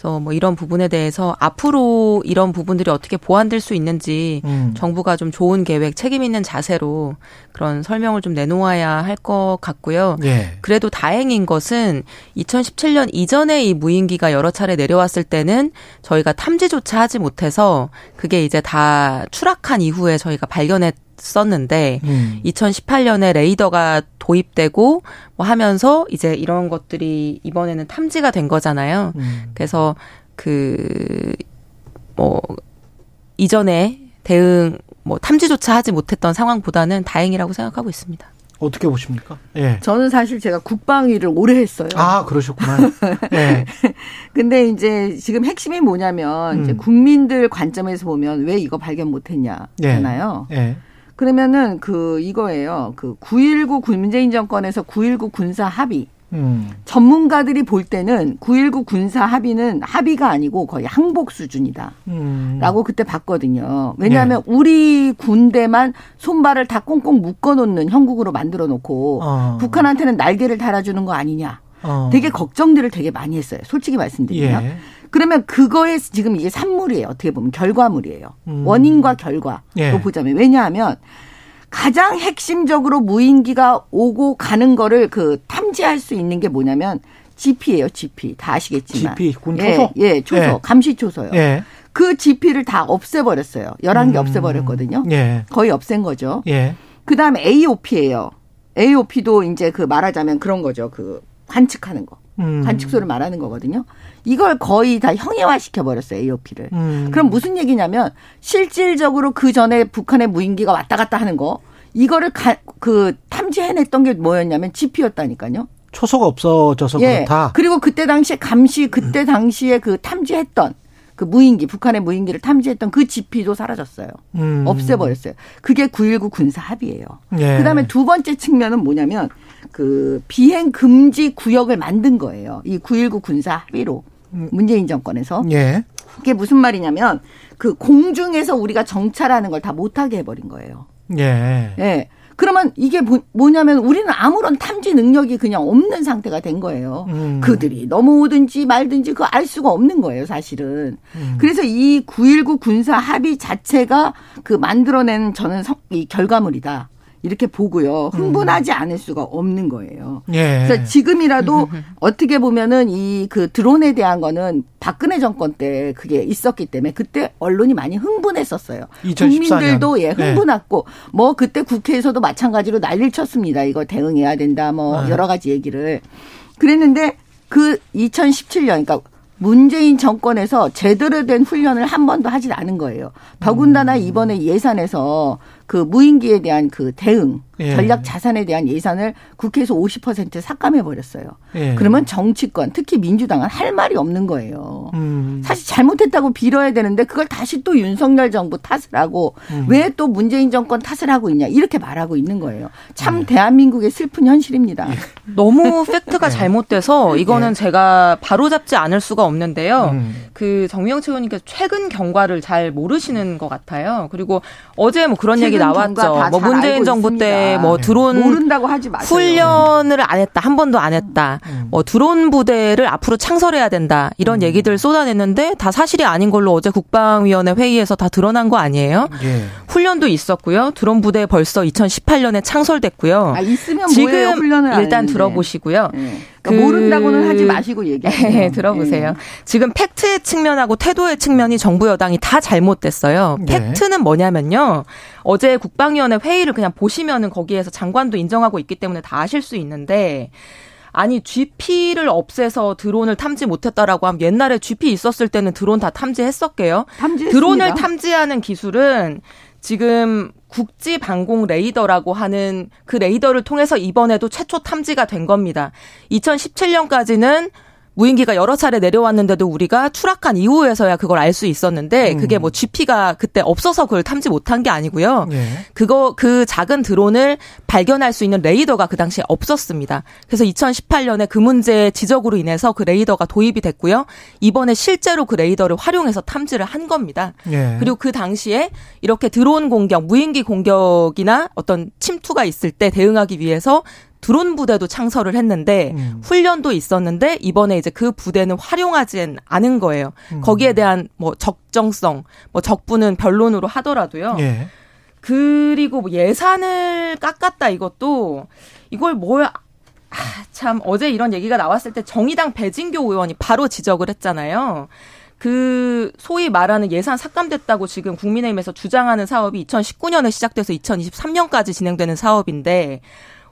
그래서 뭐 이런 부분에 대해서 앞으로 이런 부분들이 어떻게 보완될 수 있는지 음. 정부가 좀 좋은 계획, 책임 있는 자세로 그런 설명을 좀 내놓아야 할 것 같고요. 예. 그래도 다행인 것은 2017년 이전에 이 무인기가 여러 차례 내려왔을 때는 저희가 탐지조차 하지 못해서 그게 이제 다 추락한 이후에 저희가 발견했 썼는데 음. 2018년에 레이더가 도입되고 뭐 하면서 이제 이런 것들이 이번에는 탐지가 된 거잖아요. 음. 그래서 그 뭐 이전에 대응 뭐 탐지조차 하지 못했던 상황보다는 다행이라고 생각하고 있습니다. 어떻게 보십니까? 예. 저는 사실 제가 국방위를 오래 했어요. 아, 그러셨구나. 예. 근데 이제 지금 핵심이 뭐냐면 음. 이제 국민들 관점에서 보면 왜 이거 발견 못 했냐잖아요. 예. 예. 그러면은 그 이거예요. 그 9.19 문재인 정권에서 9.19 군사 합의. 음. 전문가들이 볼 때는 9.19 군사 합의는 합의가 아니고 거의 항복 수준이다. 음. 라고 그때 봤거든요. 왜냐하면 네. 우리 군대만 손발을 다 꽁꽁 묶어 놓는 형국으로 만들어 놓고 어. 북한한테는 날개를 달아주는 거 아니냐. 어. 되게 걱정들을 되게 많이 했어요. 솔직히 말씀드리면. 예. 그러면 그거에 지금 이게 산물이에요. 어떻게 보면 결과물이에요. 음. 원인과 결과로 예. 보자면 왜냐하면 가장 핵심적으로 무인기가 오고 가는 거를 그 탐지할 수 있는 게 뭐냐면 GP예요, GP. 다 아시겠지만. GP, 군 초소? 예, 예 초소. 예. 감시 초소요. 예. 그 GP를 다 없애버렸어요. 11개 음. 없애버렸거든요. 예. 거의 없앤 거죠. 예. 그 다음에 AOP예요. AOP도 이제 그 말하자면 그런 거죠. 그 관측하는 거. 음. 관측소를 말하는 거거든요. 이걸 거의 다 형해화 시켜버렸어요, AOP를. 음. 그럼 무슨 얘기냐면, 실질적으로 그 전에 북한의 무인기가 왔다 갔다 하는 거, 이거를 가, 그 탐지해냈던 게 뭐였냐면 GP였다니까요. 초소가 없어져서 예. 그렇다. 그리고 그때 당시에 감시, 그때 당시에 그 탐지했던 그 무인기, 북한의 무인기를 탐지했던 그 GP도 사라졌어요. 음. 없애버렸어요. 그게 9.19 군사 합의예요. 예. 그 다음에 두 번째 측면은 뭐냐면 그 비행 금지 구역을 만든 거예요. 이 9.19 군사 합의로. 음. 문재인 정권에서. 예. 그게 무슨 말이냐면 그 공중에서 우리가 정찰하는 걸 다 못하게 해버린 거예요. 예. 예. 그러면 이게 뭐냐면 우리는 아무런 탐지 능력이 그냥 없는 상태가 된 거예요. 음. 그들이 넘어오든지 말든지 그거 알 수가 없는 거예요, 사실은. 음. 그래서 이 9.19 군사 합의 자체가 그 만들어낸 저는 이 결과물이다. 이렇게 보고요. 흥분하지 않을 수가 없는 거예요. 예. 그래서 지금이라도 어떻게 보면은 이 그 드론에 대한 거는 박근혜 정권 때 그게 있었기 때문에 그때 언론이 많이 흥분했었어요. 2014년. 국민들도 예, 흥분했고 네. 뭐 그때 국회에서도 마찬가지로 난리를 쳤습니다. 이거 대응해야 된다 뭐 네. 여러 가지 얘기를. 그랬는데 그 2017년 그러니까 문재인 정권에서 제대로 된 훈련을 한 번도 하진 않은 거예요. 더군다나 음. 이번에 예산에서 그 무인기에 대한 그 대응 예. 전략 자산에 대한 예산을 국회에서 50% 삭감해 버렸어요. 예. 그러면 정치권 특히 민주당은 할 말이 없는 거예요. 음. 사실 잘못했다고 빌어야 되는데 그걸 다시 또 윤석열 정부 탓을 하고 음. 왜또 문재인 정권 탓을 하고 있냐 이렇게 말하고 있는 거예요. 참 예. 대한민국의 슬픈 현실입니다. 예. 너무 팩트가 예. 잘못돼서 이거는 제가 바로 잡지 않을 수가 없는데요. 음. 그 정명 최원님께서 최근 경과를 잘 모르시는 것 같아요. 그리고 어제 뭐 그런 얘기 나왔죠. 뭐 문재인 정부 때뭐 드론 모른다고 하지 마세요. 훈련을 안 했다. 한 번도 안 했다. 음. 뭐 드론 부대를 앞으로 창설해야 된다. 이런 음. 얘기들 쏟아냈는데 다 사실이 아닌 걸로 어제 국방위원회 회의에서 다 드러난 거 아니에요? 예. 훈련도 있었고요. 드론 부대 벌써 2018년에 창설됐고요. 아, 있으면 지금 뭐예요, 훈련을 일단 들어보시고요. 예. 그 모른다고는 하지 마시고 얘기해요. 네, 들어보세요. 네. 지금 팩트의 측면하고 태도의 측면이 정부 여당이 다 잘못됐어요. 네. 팩트는 뭐냐면요. 어제 국방위원회 회의를 그냥 보시면은 거기에서 장관도 인정하고 있기 때문에 다 아실 수 있는데 아니 GP를 없애서 드론을 탐지 못했다라고 하면 옛날에 GP 있었을 때는 드론 다 탐지했었게요. 탐지했습니다. 드론을 탐지하는 기술은 지금 국지 방공 레이더라고 하는 그 레이더를 통해서 이번에도 최초 탐지가 된 겁니다. 2017년까지는 무인기가 여러 차례 내려왔는데도 우리가 추락한 이후에서야 그걸 알 수 있었는데 음. 그게 뭐 GP가 그때 없어서 그걸 탐지 못한 게 아니고요. 네. 그거 그 작은 드론을 발견할 수 있는 레이더가 그 당시에 없었습니다. 그래서 2018년에 그 문제 지적으로 인해서 그 레이더가 도입이 됐고요. 이번에 실제로 그 레이더를 활용해서 탐지를 한 겁니다. 네. 그리고 그 당시에 이렇게 드론 공격, 무인기 공격이나 어떤 침투가 있을 때 대응하기 위해서 드론 부대도 창설을 했는데 음. 훈련도 있었는데 이번에 이제 그 부대는 활용하진 않은 거예요. 음. 거기에 대한 뭐 적정성, 뭐 적부는 변론으로 하더라도요. 예. 그리고 뭐 예산을 깎았다 이것도 이걸 뭐야 아, 참 어제 이런 얘기가 나왔을 때 정의당 배진교 의원이 바로 지적을 했잖아요. 그 소위 말하는 예산 삭감됐다고 지금 국민의힘에서 주장하는 사업이 2019년에 시작돼서 2023년까지 진행되는 사업인데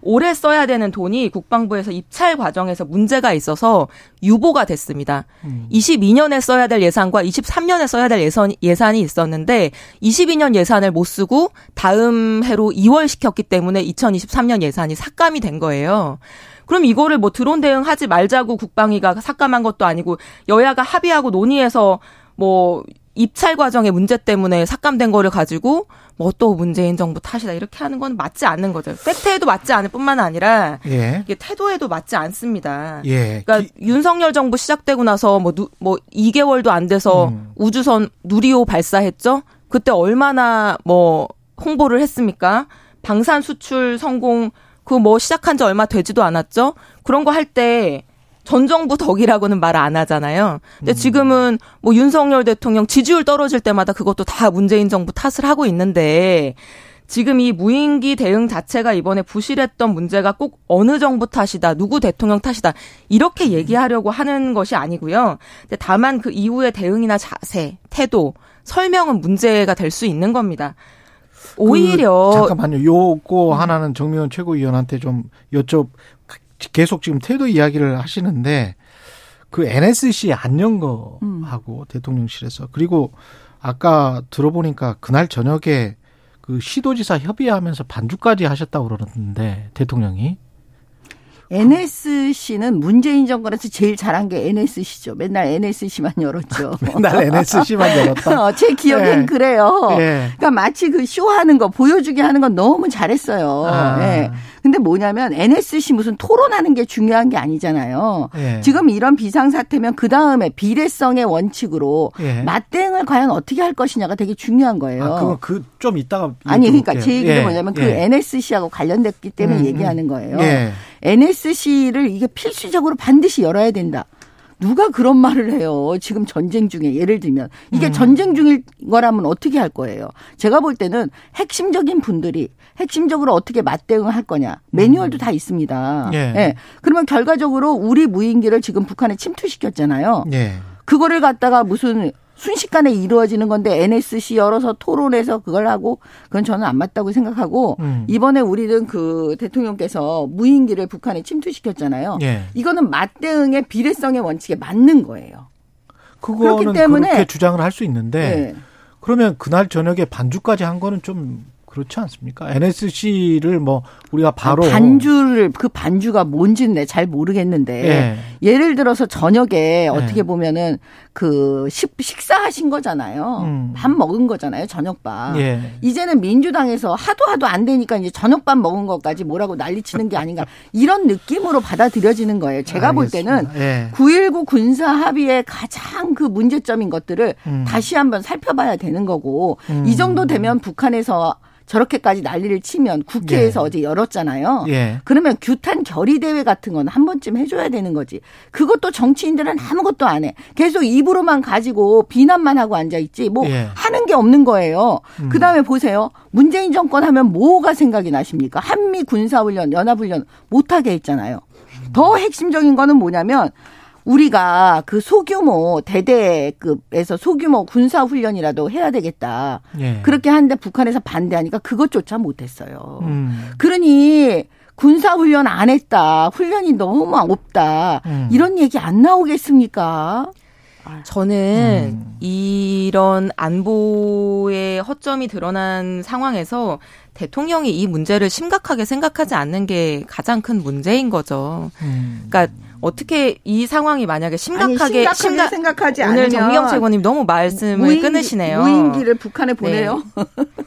올해 써야 되는 돈이 국방부에서 입찰 과정에서 문제가 있어서 유보가 됐습니다. 음. 22년에 써야 될 예산과 23년에 써야 될 예산, 예산이 있었는데 22년 예산을 못 쓰고 다음 해로 2월 시켰기 때문에 2023년 예산이 삭감이 된 거예요. 그럼 이거를 뭐 드론 대응하지 말자고 국방위가 삭감한 것도 아니고 여야가 합의하고 논의해서 뭐 입찰 과정의 문제 때문에 삭감된 거를 가지고 뭐 또 문재인 정부 탓이다 이렇게 하는 건 맞지 않는 거죠. 팩트에도 맞지 않을 뿐만 아니라 예. 이게 태도에도 맞지 않습니다. 예. 그러니까 기... 윤석열 정부 시작되고 나서 뭐, 누, 뭐 2개월도 안 돼서 음. 우주선 누리호 발사했죠. 그때 얼마나 뭐 홍보를 했습니까? 방산 수출 성공 그 뭐 시작한 지 얼마 되지도 않았죠. 그런 거 할 때 전 정부 덕이라고는 말 안 하잖아요. 근데 음. 지금은 뭐 윤석열 대통령 지지율 떨어질 때마다 그것도 다 문재인 정부 탓을 하고 있는데 지금 이 무인기 대응 자체가 이번에 부실했던 문제가 꼭 어느 정부 탓이다, 누구 대통령 탓이다, 이렇게 얘기하려고 하는 것이 아니고요. 다만 그 이후의 대응이나 자세, 태도, 설명은 문제가 될 수 있는 겁니다. 오히려. 그, 잠깐만요. 요거 하나는 정미원 최고위원한테 좀 여쭤, 계속 지금 태도 이야기를 하시는데 그 NSC 안연 거하고 음. 대통령실에서 그리고 아까 들어보니까 그날 저녁에 그 시도지사 협의하면서 반주까지 하셨다고 그러는데 대통령이 NSC는 문재인 정권에서 제일 잘한 게 NSC죠. 맨날 NSC만 열었죠. 맨날 NSC만 열었다. 어, 제 기억엔 네. 그래요. 네. 그러니까 마치 그 쇼하는 거 보여주게 하는 건 너무 잘했어요. 아. 네. 근데 뭐냐면 NSC 무슨 토론하는 게 중요한 게 아니잖아요. 예. 지금 이런 비상 사태면 그 다음에 비례성의 원칙으로 예. 맞대응을 과연 어떻게 할 것이냐가 되게 중요한 거예요. 아, 그거 그 좀 이따가 아니 그러니까 제 얘기는 예. 뭐냐면 그 예. NSC하고 관련됐기 때문에 음, 음. 얘기하는 거예요. 예. NSC를 이게 필수적으로 반드시 열어야 된다. 누가 그런 말을 해요. 지금 전쟁 중에 예를 들면 이게 음. 전쟁 중일 거라면 어떻게 할 거예요. 제가 볼 때는 핵심적인 분들이 핵심적으로 어떻게 맞대응을 할 거냐 매뉴얼도 음. 다 있습니다. 예. 예. 그러면 결과적으로 우리 무인기를 지금 북한에 침투시켰잖아요. 예. 그거를 갖다가 무슨 순식간에 이루어지는 건데 NSC 열어서 토론해서 그걸 하고 그건 저는 안 맞다고 생각하고 음. 이번에 우리는 그 대통령께서 무인기를 북한에 침투시켰잖아요. 예. 이거는 맞대응의 비례성의 원칙에 맞는 거예요. 그렇기 때문에 그렇게 주장을 할 수 있는데 예. 그러면 그날 저녁에 반주까지 한 거는 좀 그렇지 않습니까? NSC를 뭐 우리가 바로 반주를 그 반주가 뭔지는 잘 모르겠는데 예. 를 들어서 저녁에 예. 어떻게 보면은 그 식, 식사하신 거잖아요. 음. 밥 먹은 거잖아요. 저녁밥. 예. 이제는 민주당에서 하도 하도 안 되니까 이제 저녁밥 먹은 것까지 뭐라고 난리치는 게 아닌가 이런 느낌으로 받아들여지는 거예요. 제가 알겠습니다. 볼 때는 9.19 예. 군사 합의의 가장 그 문제점인 것들을 음. 다시 한번 살펴봐야 되는 거고 음. 이 정도 되면 북한에서 저렇게까지 난리를 치면 국회에서 예. 어제 열었잖아요. 예. 그러면 규탄 결의 대회 같은 건 한 번쯤 해줘야 되는 거지. 그것도 정치인들은 아무것도 안 해. 계속 입으로만 가지고 비난만 하고 앉아 있지. 뭐 예. 하는 게 없는 거예요. 음. 그 다음에 보세요. 문재인 정권 하면 뭐가 생각이 나십니까? 한미 군사훈련, 연합훈련 못하게 했잖아요. 더 핵심적인 거는 뭐냐면 우리가 그 소규모 대대급에서 소규모 군사 훈련이라도 해야 되겠다. 예. 그렇게 하는데 북한에서 반대하니까 그것조차 못했어요. 음. 그러니 군사 훈련 안 했다. 훈련이 너무 없다. 음. 이런 얘기 안 나오겠습니까? 저는 음. 이런 안보의 허점이 드러난 상황에서 대통령이 이 문제를 심각하게 생각하지 않는 게 가장 큰 문제인 거죠. 음. 그러니까 어떻게 이 상황이 만약에 심각하게, 아니, 심각 생각하지 오늘 않으면 정미경 최고님 너무 말씀을 무인, 끊으시네요. 무인기를 북한에 네. 보내요. 네.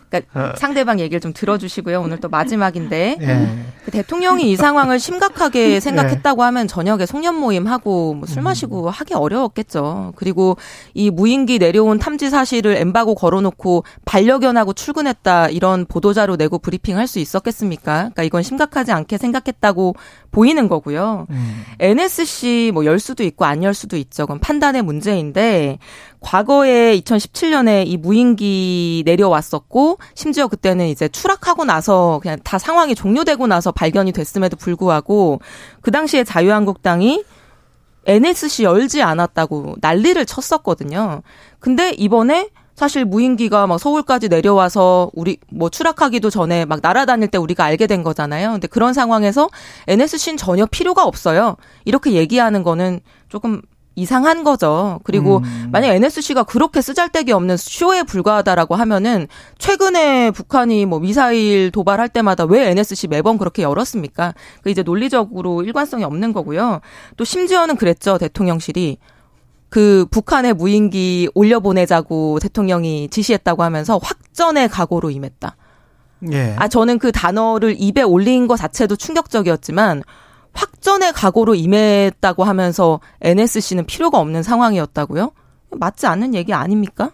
그러니까 어. 상대방 얘기를 좀 들어주시고요. 오늘 또 마지막인데 네. 그 대통령이 이 상황을 심각하게 네. 생각했다고 하면 저녁에 송년 모임 하고 뭐술 음. 마시고 하기 어려웠겠죠. 그리고 이 무인기 내려온 탐지 사실을 엠바고 걸어놓고 반려견하고 출근했다 이런 보도자료 내고 브리핑할 수 있었겠습니까? 그러니까 이건 심각하지 않게 생각했다고 보이는 거고요. 음. NSC 뭐 열 수도 있고 안 열 수도 있죠. 그건 판단의 문제인데 과거에 2017년에 이 무인기 내려왔었고 심지어 그때는 이제 추락하고 나서 그냥 다 상황이 종료되고 나서 발견이 됐음에도 불구하고 그 당시에 자유한국당이 NSC 열지 않았다고 난리를 쳤었거든요. 근데 이번에 사실 무인기가 막 서울까지 내려와서 우리 뭐 추락하기도 전에 막 날아다닐 때 우리가 알게 된 거잖아요. 근데 그런 상황에서 NSC는 전혀 필요가 없어요. 이렇게 얘기하는 거는 조금 이상한 거죠. 그리고 음. 만약 NSC가 그렇게 쓰잘데기 없는 쇼에 불과하다라고 하면은 최근에 북한이 뭐 미사일 도발할 때마다 왜 NSC 매번 그렇게 열었습니까? 그 이제 논리적으로 일관성이 없는 거고요. 또 심지어는 그랬죠. 대통령실이 그 북한의 무인기 올려보내자고 대통령이 지시했다고 하면서 확전의 각오로 임했다. 예. 아 저는 그 단어를 입에 올린 것 자체도 충격적이었지만 확전의 각오로 임했다고 하면서 NSC는 필요가 없는 상황이었다고요? 맞지 않는 얘기 아닙니까?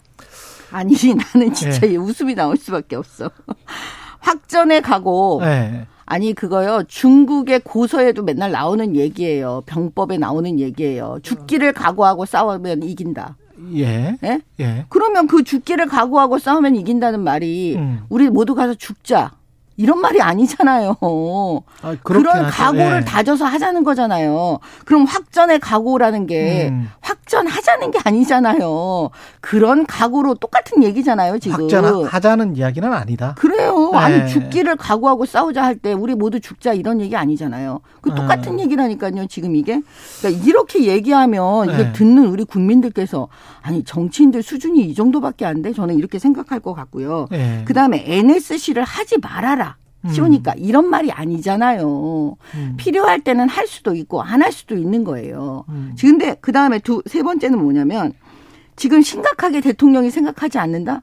아니 나는 진짜 예. 웃음이 나올 수밖에 없어. 확전의 각오. 예. 아니 그거요 중국의 고서에도 맨날 나오는 얘기예요. 병법에 나오는 얘기예요. 죽기를 각오하고 싸우면 이긴다. 예. 예? 예. 그러면 그 죽기를 각오하고 싸우면 이긴다는 말이 음. 우리 모두 가서 죽자. 이런 말이 아니잖아요. 아, 그런 하죠. 각오를 예. 다져서 하자는 거잖아요. 그럼 확전의 각오라는 게 음. 확전하자는 게 아니잖아요. 그런 각오로 똑같은 얘기잖아요, 지금. 확전하자는 이야기는 아니다. 그래요. 네. 아니 죽기를 각오하고 싸우자 할 때 우리 모두 죽자 이런 얘기 아니잖아요. 그 똑같은 네. 얘기라니까요, 지금 이게. 그러니까 이렇게 얘기하면 이게 네. 듣는 우리 국민들께서 아니 정치인들 수준이 이 정도밖에 안 돼. 저는 이렇게 생각할 것 같고요. 네. 그다음에 NSC를 하지 말아라. 쉬우니까 음. 이런 말이 아니잖아요. 음. 필요할 때는 할 수도 있고 안 할 수도 있는 거예요. 음. 근데 그 다음에 두 세 번째는 뭐냐면 지금 심각하게 대통령이 생각하지 않는다.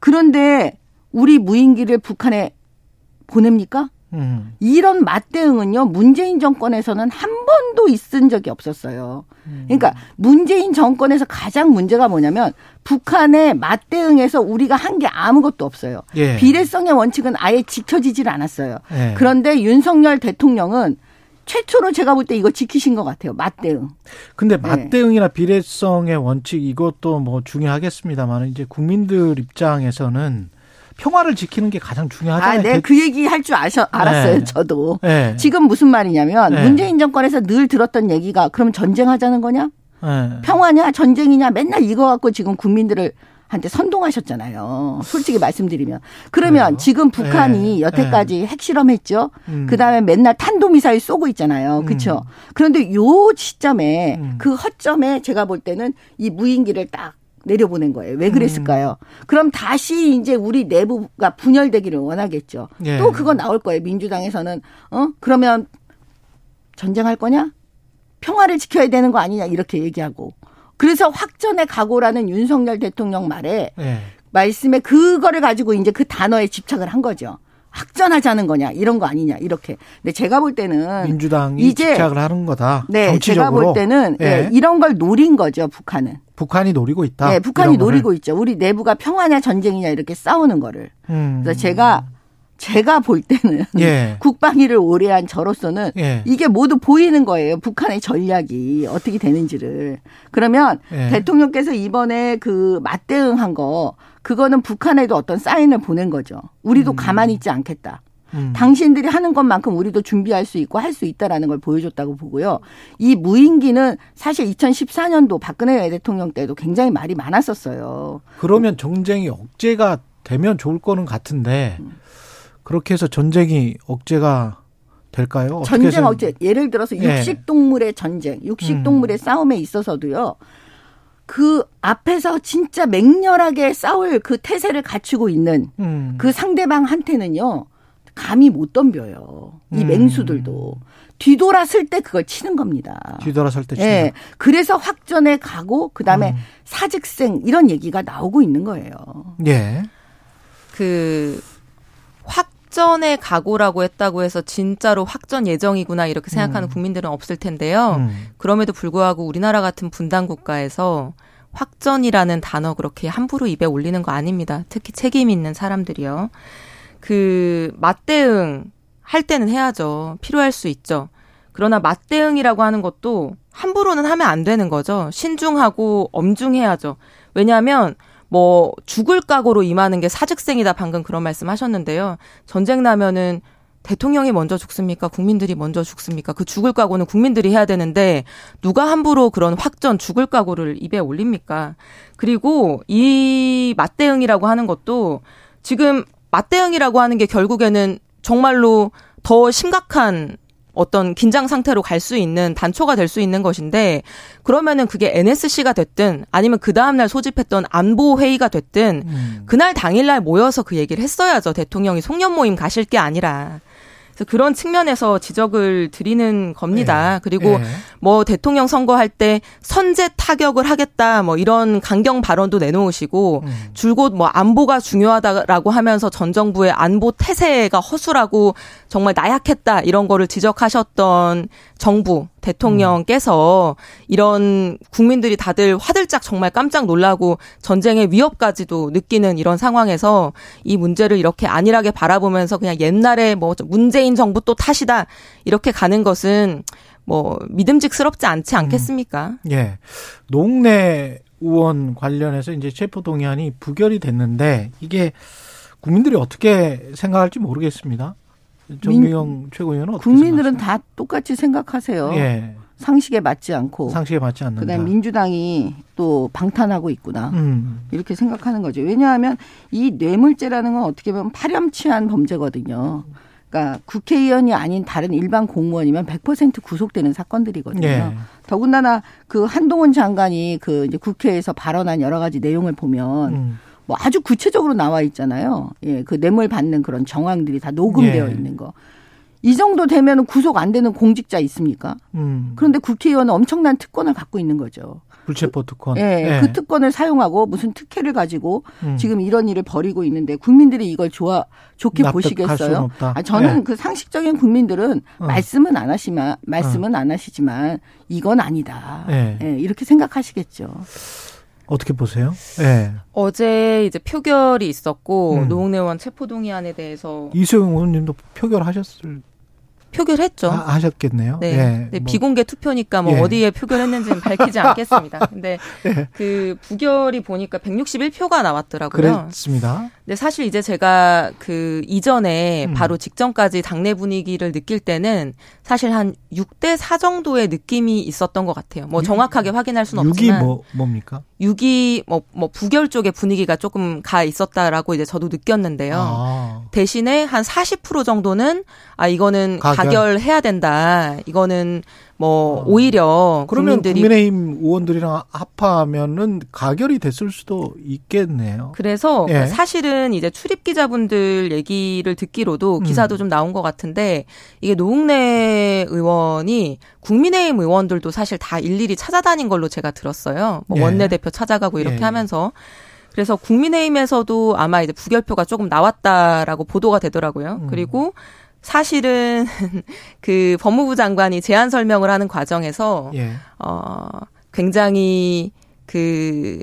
그런데 우리 무인기를 북한에 보냅니까? 음. 이런 맞대응은요 문재인 정권에서는 한 번도 있은 적이 없었어요. 음. 그러니까 문재인 정권에서 가장 문제가 뭐냐면 북한의 맞대응에서 우리가 한 게 아무것도 없어요. 예. 비례성의 원칙은 아예 지켜지질 않았어요. 예. 그런데 윤석열 대통령은 최초로 제가 볼 때 이거 지키신 것 같아요. 맞대응. 근데 네. 맞대응이나 비례성의 원칙 이것도 뭐 중요하겠습니다만 이제 국민들 입장에서는 평화를 지키는 게 가장 중요하잖아요. 아, 네, 그 얘기 할 줄 아셔 알았어요. 네. 저도. 네. 지금 무슨 말이냐면 네. 문재인 정권에서 늘 들었던 얘기가 그럼 전쟁하자는 거냐? 네. 평화냐 전쟁이냐 맨날 이거 갖고 지금 국민들을 한테 선동하셨잖아요. 솔직히 말씀드리면. 그러면 그래요? 지금 북한이 네. 여태까지 네. 핵실험했죠. 음. 그다음에 맨날 탄도미사일 쏘고 있잖아요. 그렇죠? 음. 그런데 요 시점에 음. 그 허점에 제가 볼 때는 이 무인기를 딱 내려보낸 거예요. 왜 그랬을까요? 음. 그럼 다시 이제 우리 내부가 분열되기를 원하겠죠. 예. 또 그거 나올 거예요. 민주당에서는 어 그러면 전쟁할 거냐? 평화를 지켜야 되는 거 아니냐 이렇게 얘기하고 그래서 확전의 각오라는 윤석열 대통령 말에 예. 말씀에 그거를 가지고 이제 그 단어에 집착을 한 거죠. 확전하자는 거냐 이런 거 아니냐 이렇게. 근데 제가 볼 때는 민주당이 이제 집착을 하는 거다. 네, 정치적으로. 제가 볼 때는 예. 네, 이런 걸 노린 거죠 북한은. 북한이 노리고 있다. 네, 북한이 노리고 있죠. 우리 내부가 평화냐 전쟁이냐 이렇게 싸우는 거를. 음. 그래서 제가 제가 볼 때는 예. 국방위를 오래 한 저로서는 예. 이게 모두 보이는 거예요. 북한의 전략이 어떻게 되는지를. 그러면 예. 대통령께서 이번에 그 맞대응한 거 그거는 북한에도 어떤 사인을 보낸 거죠. 우리도 음. 가만히 있지 않겠다. 음. 당신들이 하는 것만큼 우리도 준비할 수 있고 할 수 있다라는 걸 보여줬다고 보고요. 이 무인기는 사실 2014년도 박근혜 대통령 때도 굉장히 말이 많았었어요. 그러면 정쟁이 억제가 되면 좋을 거는 같은데 그렇게 해서 전쟁이 억제가 될까요? 전쟁 억제. 예를 들어서 예. 육식 동물의 전쟁, 육식 동물의 음. 싸움에 있어서도요. 그 앞에서 진짜 맹렬하게 싸울 그 태세를 갖추고 있는 음. 그 상대방한테는요. 감이 못 덤벼요. 이 음. 맹수들도. 뒤돌아설 때 그걸 치는 겁니다. 뒤돌아설 때 치는. 네. 그래서 확전에 가고 그다음에 음. 사직생 이런 얘기가 나오고 있는 거예요. 예. 그 확전에 가고라고 했다고 해서 진짜로 확전 예정이구나 이렇게 생각하는 음. 국민들은 없을 텐데요. 음. 그럼에도 불구하고 우리나라 같은 분단 국가에서 확전이라는 단어 그렇게 함부로 입에 올리는 거 아닙니다. 특히 책임 있는 사람들이요. 그 맞대응 할 때는 해야죠. 필요할 수 있죠. 그러나 맞대응이라고 하는 것도 함부로는 하면 안 되는 거죠. 신중하고 엄중해야죠. 왜냐하면 뭐 죽을 각오로 임하는 게 사직생이다 방금 그런 말씀 하셨는데요. 전쟁 나면은 대통령이 먼저 죽습니까? 국민들이 먼저 죽습니까? 그 죽을 각오는 국민들이 해야 되는데 누가 함부로 그런 확전 죽을 각오를 입에 올립니까? 그리고 이 맞대응이라고 하는 것도 지금 맞대응이라고 하는 게 결국에는 정말로 더 심각한 어떤 긴장 상태로 갈 수 있는 단초가 될 수 있는 것인데 그러면은 그게 NSC가 됐든 아니면 그 다음날 소집했던 안보 회의가 됐든 음. 그날 당일날 모여서 그 얘기를 했어야죠 대통령이 송년 모임 가실 게 아니라 그래서 그런 측면에서 지적을 드리는 겁니다. 네. 그리고 네. 뭐 대통령 선거할 때 선제 타격을 하겠다 뭐 이런 강경 발언도 내놓으시고 음. 줄곧 뭐 안보가 중요하다라고 하면서 전 정부의 안보 태세가 허술하고 정말 나약했다 이런 거를 지적하셨던 정부 대통령께서 이런 국민들이 다들 화들짝 정말 깜짝 놀라고 전쟁의 위협까지도 느끼는 이런 상황에서 이 문제를 이렇게 안일하게 바라보면서 그냥 옛날에 뭐 문재인 정부 또 탓이다 이렇게 가는 것은 뭐 믿음직스럽지 않지 않겠습니까? 음. 예. 농내 의원 관련해서 이제 체포 동의안이 부결이 됐는데 이게 국민들이 어떻게 생각할지 모르겠습니다. 정미영 최고위원은 국민들은 다 똑같이 생각하세요. 예. 상식에 맞지 않고 상식에 맞지 않는다. 그다음 민주당이 또 방탄하고 있구나 음. 이렇게 생각하는 거죠. 왜냐하면 이 뇌물죄라는 건 어떻게 보면 파렴치한 범죄거든요. 그러니까 국회의원이 아닌 다른 일반 공무원이면 100% 구속되는 사건들이거든요. 예. 더군다나 그 한동훈 장관이 그 이제 국회에서 발언한 여러 가지 내용을 보면. 음. 뭐 아주 구체적으로 나와 있잖아요. 예, 그 뇌물 받는 그런 정황들이 다 녹음되어 예. 있는 거. 이 정도 되면 구속 안 되는 공직자 있습니까? 음. 그런데 국회의원은 엄청난 특권을 갖고 있는 거죠. 불체포 특권. 예, 네, 네. 그 특권을 사용하고 무슨 특혜를 가지고 음. 지금 이런 일을 벌이고 있는데 국민들이 이걸 좋아 좋게 보시겠어요? 아, 저는 네. 그 상식적인 국민들은 어. 말씀은 안 하시만 말씀은 어. 안 하시지만 이건 아니다. 네. 예, 이렇게 생각하시겠죠. 어떻게 보세요? 네. 어제 이제 표결이 있었고 음. 노웅래 의원 체포동의안에 대해서 이수영 의원님도 표결하셨을 표결했죠. 아, 하셨겠네요. 네. 예, 네. 뭐. 비공개 투표니까 뭐 예. 어디에 표결했는지는 밝히지 않겠습니다. 근데 예. 그 부결이 보니까 161표가 나왔더라고요. 그렇습니다. 근데 사실 이제 제가 그 이전에 음. 바로 직전까지 당내 분위기를 느낄 때는 사실 한 6대 4 정도의 느낌이 있었던 것 같아요. 뭐 정확하게 확인할 수는 없지만 6이 뭐 뭡니까? 6이 뭐, 뭐 부결 쪽의 분위기가 조금 가 있었다라고 이제 저도 느꼈는데요. 아. 대신에 한 40% 정도는 아 이거는 가결. 가결해야 된다. 이거는 뭐 어. 오히려 그러면 국민들이 국민의힘 의원들이랑 합하면은 가결이 됐을 수도 있겠네요. 그래서 예. 사실은 이제 출입 기자분들 얘기를 듣기로도 음. 기사도 음. 좀 나온 것 같은데 이게 노웅래 의원이 국민의힘 의원들도 사실 다 일일이 찾아다닌 걸로 제가 들었어요. 뭐 예. 원내대표 찾아가고 이렇게 예. 하면서 그래서 국민의힘에서도 아마 이제 부결표가 조금 나왔다라고 보도가 되더라고요. 음. 그리고 사실은 그 법무부 장관이 제안 설명을 하는 과정에서 예. 어 굉장히 그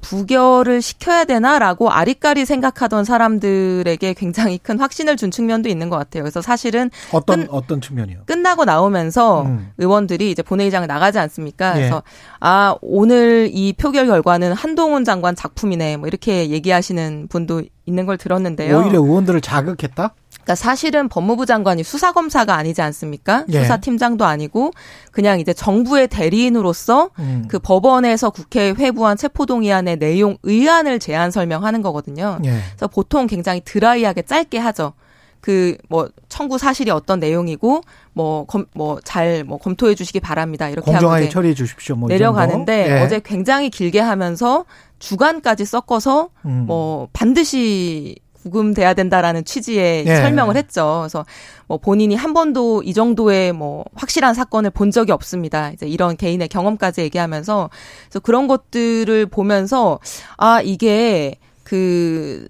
부결을 시켜야 되나라고 아리까리 생각하던 사람들에게 굉장히 큰 확신을 준 측면도 있는 것 같아요. 그래서 사실은 어떤 끝, 어떤 측면이요? 끝나고 나오면서 음. 의원들이 이제 본회의장에 나가지 않습니까? 예. 그래서 아 오늘 이 표결 결과는 한동훈 장관 작품이네 뭐 이렇게 얘기하시는 분도 있는 걸 들었는데요. 오히려 의원들을 자극했다? 그러니까 사실은 법무부 장관이 수사검사가 아니지 않습니까? 예. 수사팀장도 아니고 그냥 이제 정부의 대리인으로서 음. 그 법원에서 국회에 회부한 체포동의안의 내용 의안을 제안 설명하는 거거든요. 예. 그래서 보통 굉장히 드라이하게 짧게 하죠. 그 뭐 청구 사실이 어떤 내용이고 뭐검뭐 잘뭐 뭐 검토해 주시기 바랍니다. 이렇게 공정하게 처리해 주십시오. 뭐 내려가는데 예. 어제 굉장히 길게 하면서 주간까지 섞어서 음. 뭐 반드시 구금돼야 된다라는 취지의 예. 설명을 했죠. 그래서 뭐 본인이 한 번도 이 정도의 뭐 확실한 사건을 본 적이 없습니다. 이제 이런 개인의 경험까지 얘기하면서 그래서 그런 것들을 보면서 아 이게 그,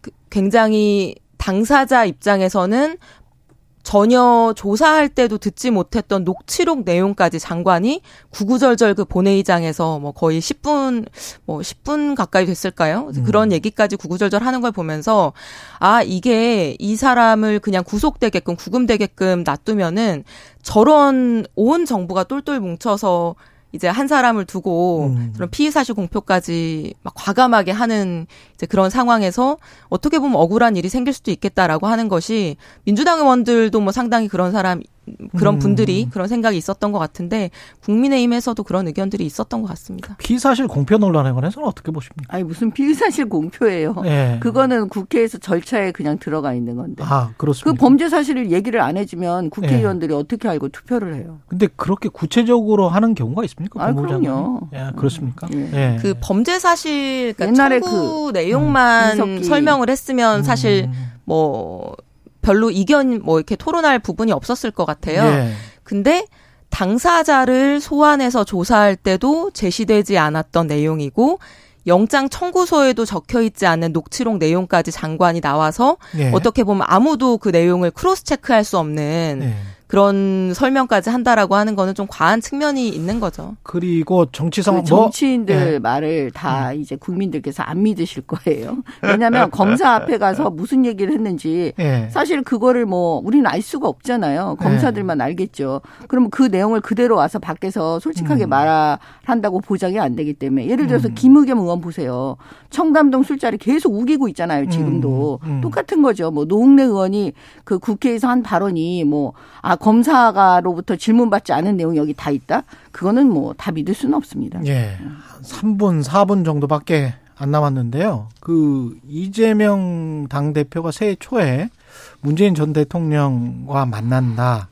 그 굉장히 당사자 입장에서는 전혀 조사할 때도 듣지 못했던 녹취록 내용까지 장관이 구구절절 그 본회의장에서 뭐 거의 10분 뭐 10분 가까이 됐을까요? 음. 그런 얘기까지 구구절절 하는 걸 보면서 아 이게 이 사람을 그냥 구속되게끔 구금되게끔 놔두면은 저런 온 정부가 똘똘 뭉쳐서 이제 한 사람을 두고 음. 그런 피의 사실 공표까지 막 과감하게 하는 이제 그런 상황에서 어떻게 보면 억울한 일이 생길 수도 있겠다라고 하는 것이 민주당 의원들도 뭐 상당히 그런 사람 그런 음. 분들이 그런 생각이 있었던 것 같은데 국민의힘에서도 그런 의견들이 있었던 것 같습니다. 피사실 공표 논란에 관해서는 어떻게 보십니까? 아니 무슨 피사실 공표예요. 네. 그거는 국회에서 절차에 그냥 들어가 있는 건데. 아 그렇습니다. 그 범죄 사실을 얘기를 안 해주면 국회의원들이 네. 어떻게 알고 투표를 해요? 근데 그렇게 구체적으로 하는 경우가 있습니까? 아 그럼요. 예, 그렇습니까? 네. 네. 그 범죄 사실 그러니까 옛날에 그 내용만 음, 설명을 했으면 사실 음. 뭐 별로 이견 뭐 이렇게 토론할 부분이 없었을 것 같아요. 예. 근데 당사자를 소환해서 조사할 때도 제시되지 않았던 내용이고 영장 청구서에도 적혀 있지 않은 녹취록 내용까지 장관이 나와서 예. 어떻게 보면 아무도 그 내용을 크로스 체크할 수 없는 예. 그런 설명까지 한다라고 하는 거는 좀 과한 측면이 있는 거죠. 그리고 정치성 그 정치인들 뭐, 예. 말을 다 음. 이제 국민들께서 안 믿으실 거예요. 왜냐하면 검사 앞에 가서 무슨 얘기를 했는지 예. 사실 그거를 뭐 우리는 알 수가 없잖아요. 검사들만 예. 알겠죠. 그러면 그 내용을 그대로 와서 밖에서 솔직하게 음. 말한다고 보장이 안 되기 때문에 예를 들어서 음. 김의겸 의원 보세요. 청담동 술자리 계속 우기고 있잖아요. 지금도 음. 음. 똑같은 거죠. 뭐 노웅래 의원이 그 국회에서 한 발언이 뭐 아 검사가로부터 질문받지 않은 내용이 여기 다 있다? 그거는 뭐 다 믿을 수는 없습니다. 예. 3분, 4분 정도밖에 안 남았는데요. 그 이재명 당 대표가 새해 초에 문재인 전 대통령과 만난다.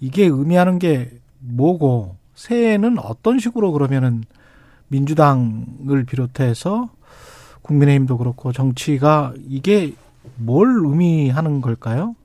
이게 의미하는 게 뭐고 새해에는 어떤 식으로 그러면은 민주당을 비롯해서 국민의힘도 그렇고 정치가 이게 뭘 의미하는 걸까요?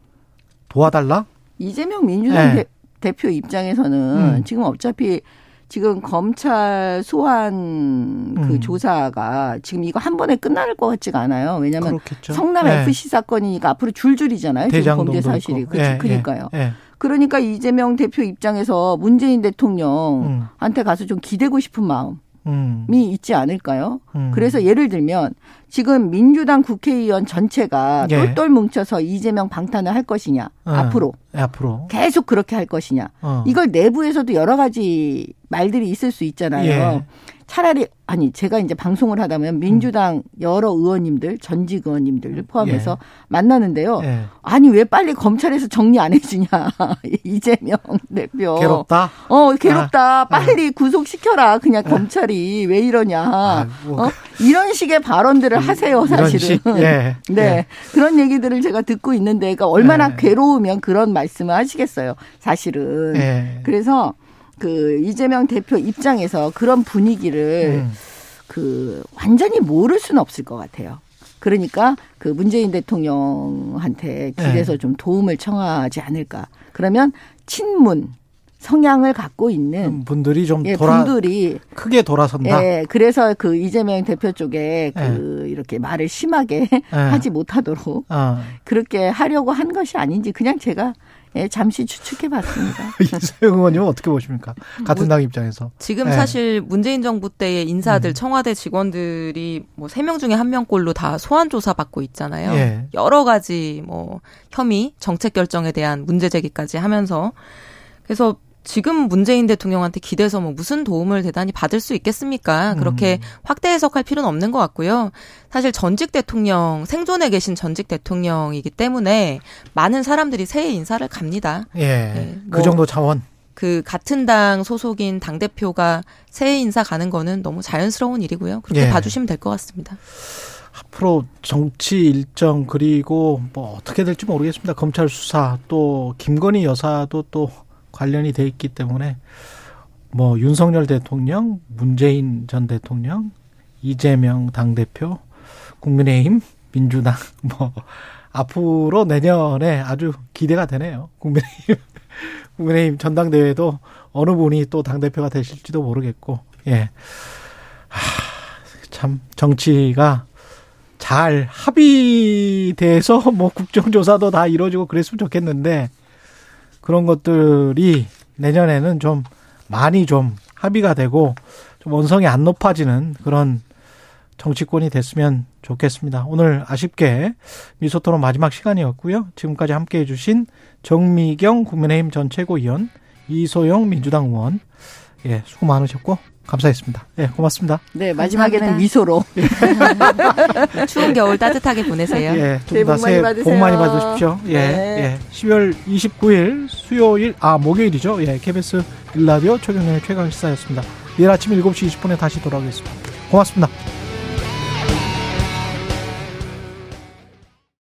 도와달라? 이재명 민주당 네. 대, 표 입장에서는 음. 지금 어차피 지금 검찰 소환 그 음. 조사가 지금 이거 한 번에 끝날 것 같지가 않아요. 왜냐하면 그렇겠죠. 성남 네. FC 사건이니까 앞으로 줄줄이잖아요. 지금 범죄 사실이. 그렇죠. 네, 그러니까요. 네. 그러니까 이재명 대표 입장에서 문재인 대통령한테 가서 좀 기대고 싶은 마음. 음. 이 있지 않을까요? 음. 그래서 예를 들면 지금 민주당 국회의원 전체가 예. 똘똘 뭉쳐서 이재명 방탄을 할 것이냐 어. 앞으로 예, 앞으로 계속 그렇게 할 것이냐 어. 이걸 내부에서도 여러 가지 말들이 있을 수 있잖아요. 예. 차라리 아니 제가 이제 방송을 하다 보면 민주당 여러 의원님들 전직 의원님들 포함해서 예. 만나는데요. 예. 아니 왜 빨리 검찰에서 정리 안 해주냐 이재명 대표 괴롭다. 어 괴롭다. 아. 빨리 아. 구속 시켜라. 그냥 아. 검찰이 왜 이러냐. 아, 뭐. 어? 이런 식의 발언들을 하세요 사실은. 예. 네 예. 그런 얘기들을 제가 듣고 있는데 그러니까 얼마나 예. 괴로우면 그런 말씀을 하시겠어요 사실은. 예. 그래서 그 이재명 대표 입장에서 그런 분위기를 음. 그 완전히 모를 수는 없을 것 같아요. 그러니까 그 문재인 대통령한테 길에서 네. 좀 도움을 청하지 않을까. 그러면 친문 성향을 갖고 있는 분들이 좀 예, 돌아 분들이 크게 돌아선다. 예, 그래서 그 이재명 대표 쪽에 그 예. 이렇게 말을 심하게 예. 하지 못하도록 어. 그렇게 하려고 한 것이 아닌지 그냥 제가 예, 잠시 추측해 봤습니다. 이세영 의원님은 어떻게 보십니까? 같은 당 입장에서. 지금 예. 사실 문재인 정부 때의 인사들, 음. 청와대 직원들이 뭐 세 명 중에 한 명꼴로 다 소환 조사 받고 있잖아요. 예. 여러 가지 뭐 혐의, 정책 결정에 대한 문제 제기까지 하면서 그래서 지금 문재인 대통령한테 기대서 뭐 무슨 도움을 대단히 받을 수 있겠습니까? 그렇게 음. 확대 해석할 필요는 없는 것 같고요. 사실 전직 대통령, 생존에 계신 전직 대통령이기 때문에 많은 사람들이 새해 인사를 갑니다. 예. 네, 그 정도 차원. 그 같은 당 소속인 당 대표가 새해 인사 가는 거는 너무 자연스러운 일이고요. 그렇게 예. 봐주시면 될 것 같습니다. 앞으로 정치 일정 그리고 뭐 어떻게 될지 모르겠습니다. 검찰 수사 또 김건희 여사도 또 관련이 돼 있기 때문에 뭐 윤석열 대통령, 문재인 전 대통령, 이재명 당 대표, 국민의힘, 민주당 뭐 앞으로 내년에 아주 기대가 되네요. 국민의힘 국민의힘 전당대회도 어느 분이 또 당 대표가 되실지도 모르겠고, 예. 하, 참, 정치가 잘 합의돼서 뭐 국정조사도 다 이루어지고 그랬으면 좋겠는데, 그런 것들이 내년에는 좀 많이 좀 합의가 되고 좀 원성이 안 높아지는 그런 정치권이 됐으면 좋겠습니다. 오늘 아쉽게 미소토론 마지막 시간이었고요. 지금까지 함께 해주신 정미경 국민의힘 전 최고위원, 이소영 민주당 의원, 예, 수고 많으셨고 감사했습니다. 예, 고맙습니다. 네, 마지막에는. 미소로. 추운 겨울 따뜻하게 보내세요. 예, 새해 복 많이 받으십시오. 예, 네. 예. 10월 29일 수요일, 아, 목요일이죠. 예, KBS 일라디오 최경련의 최강 시사였습니다. 내일 아침 7시 20분에 다시 돌아오겠습니다. 고맙습니다.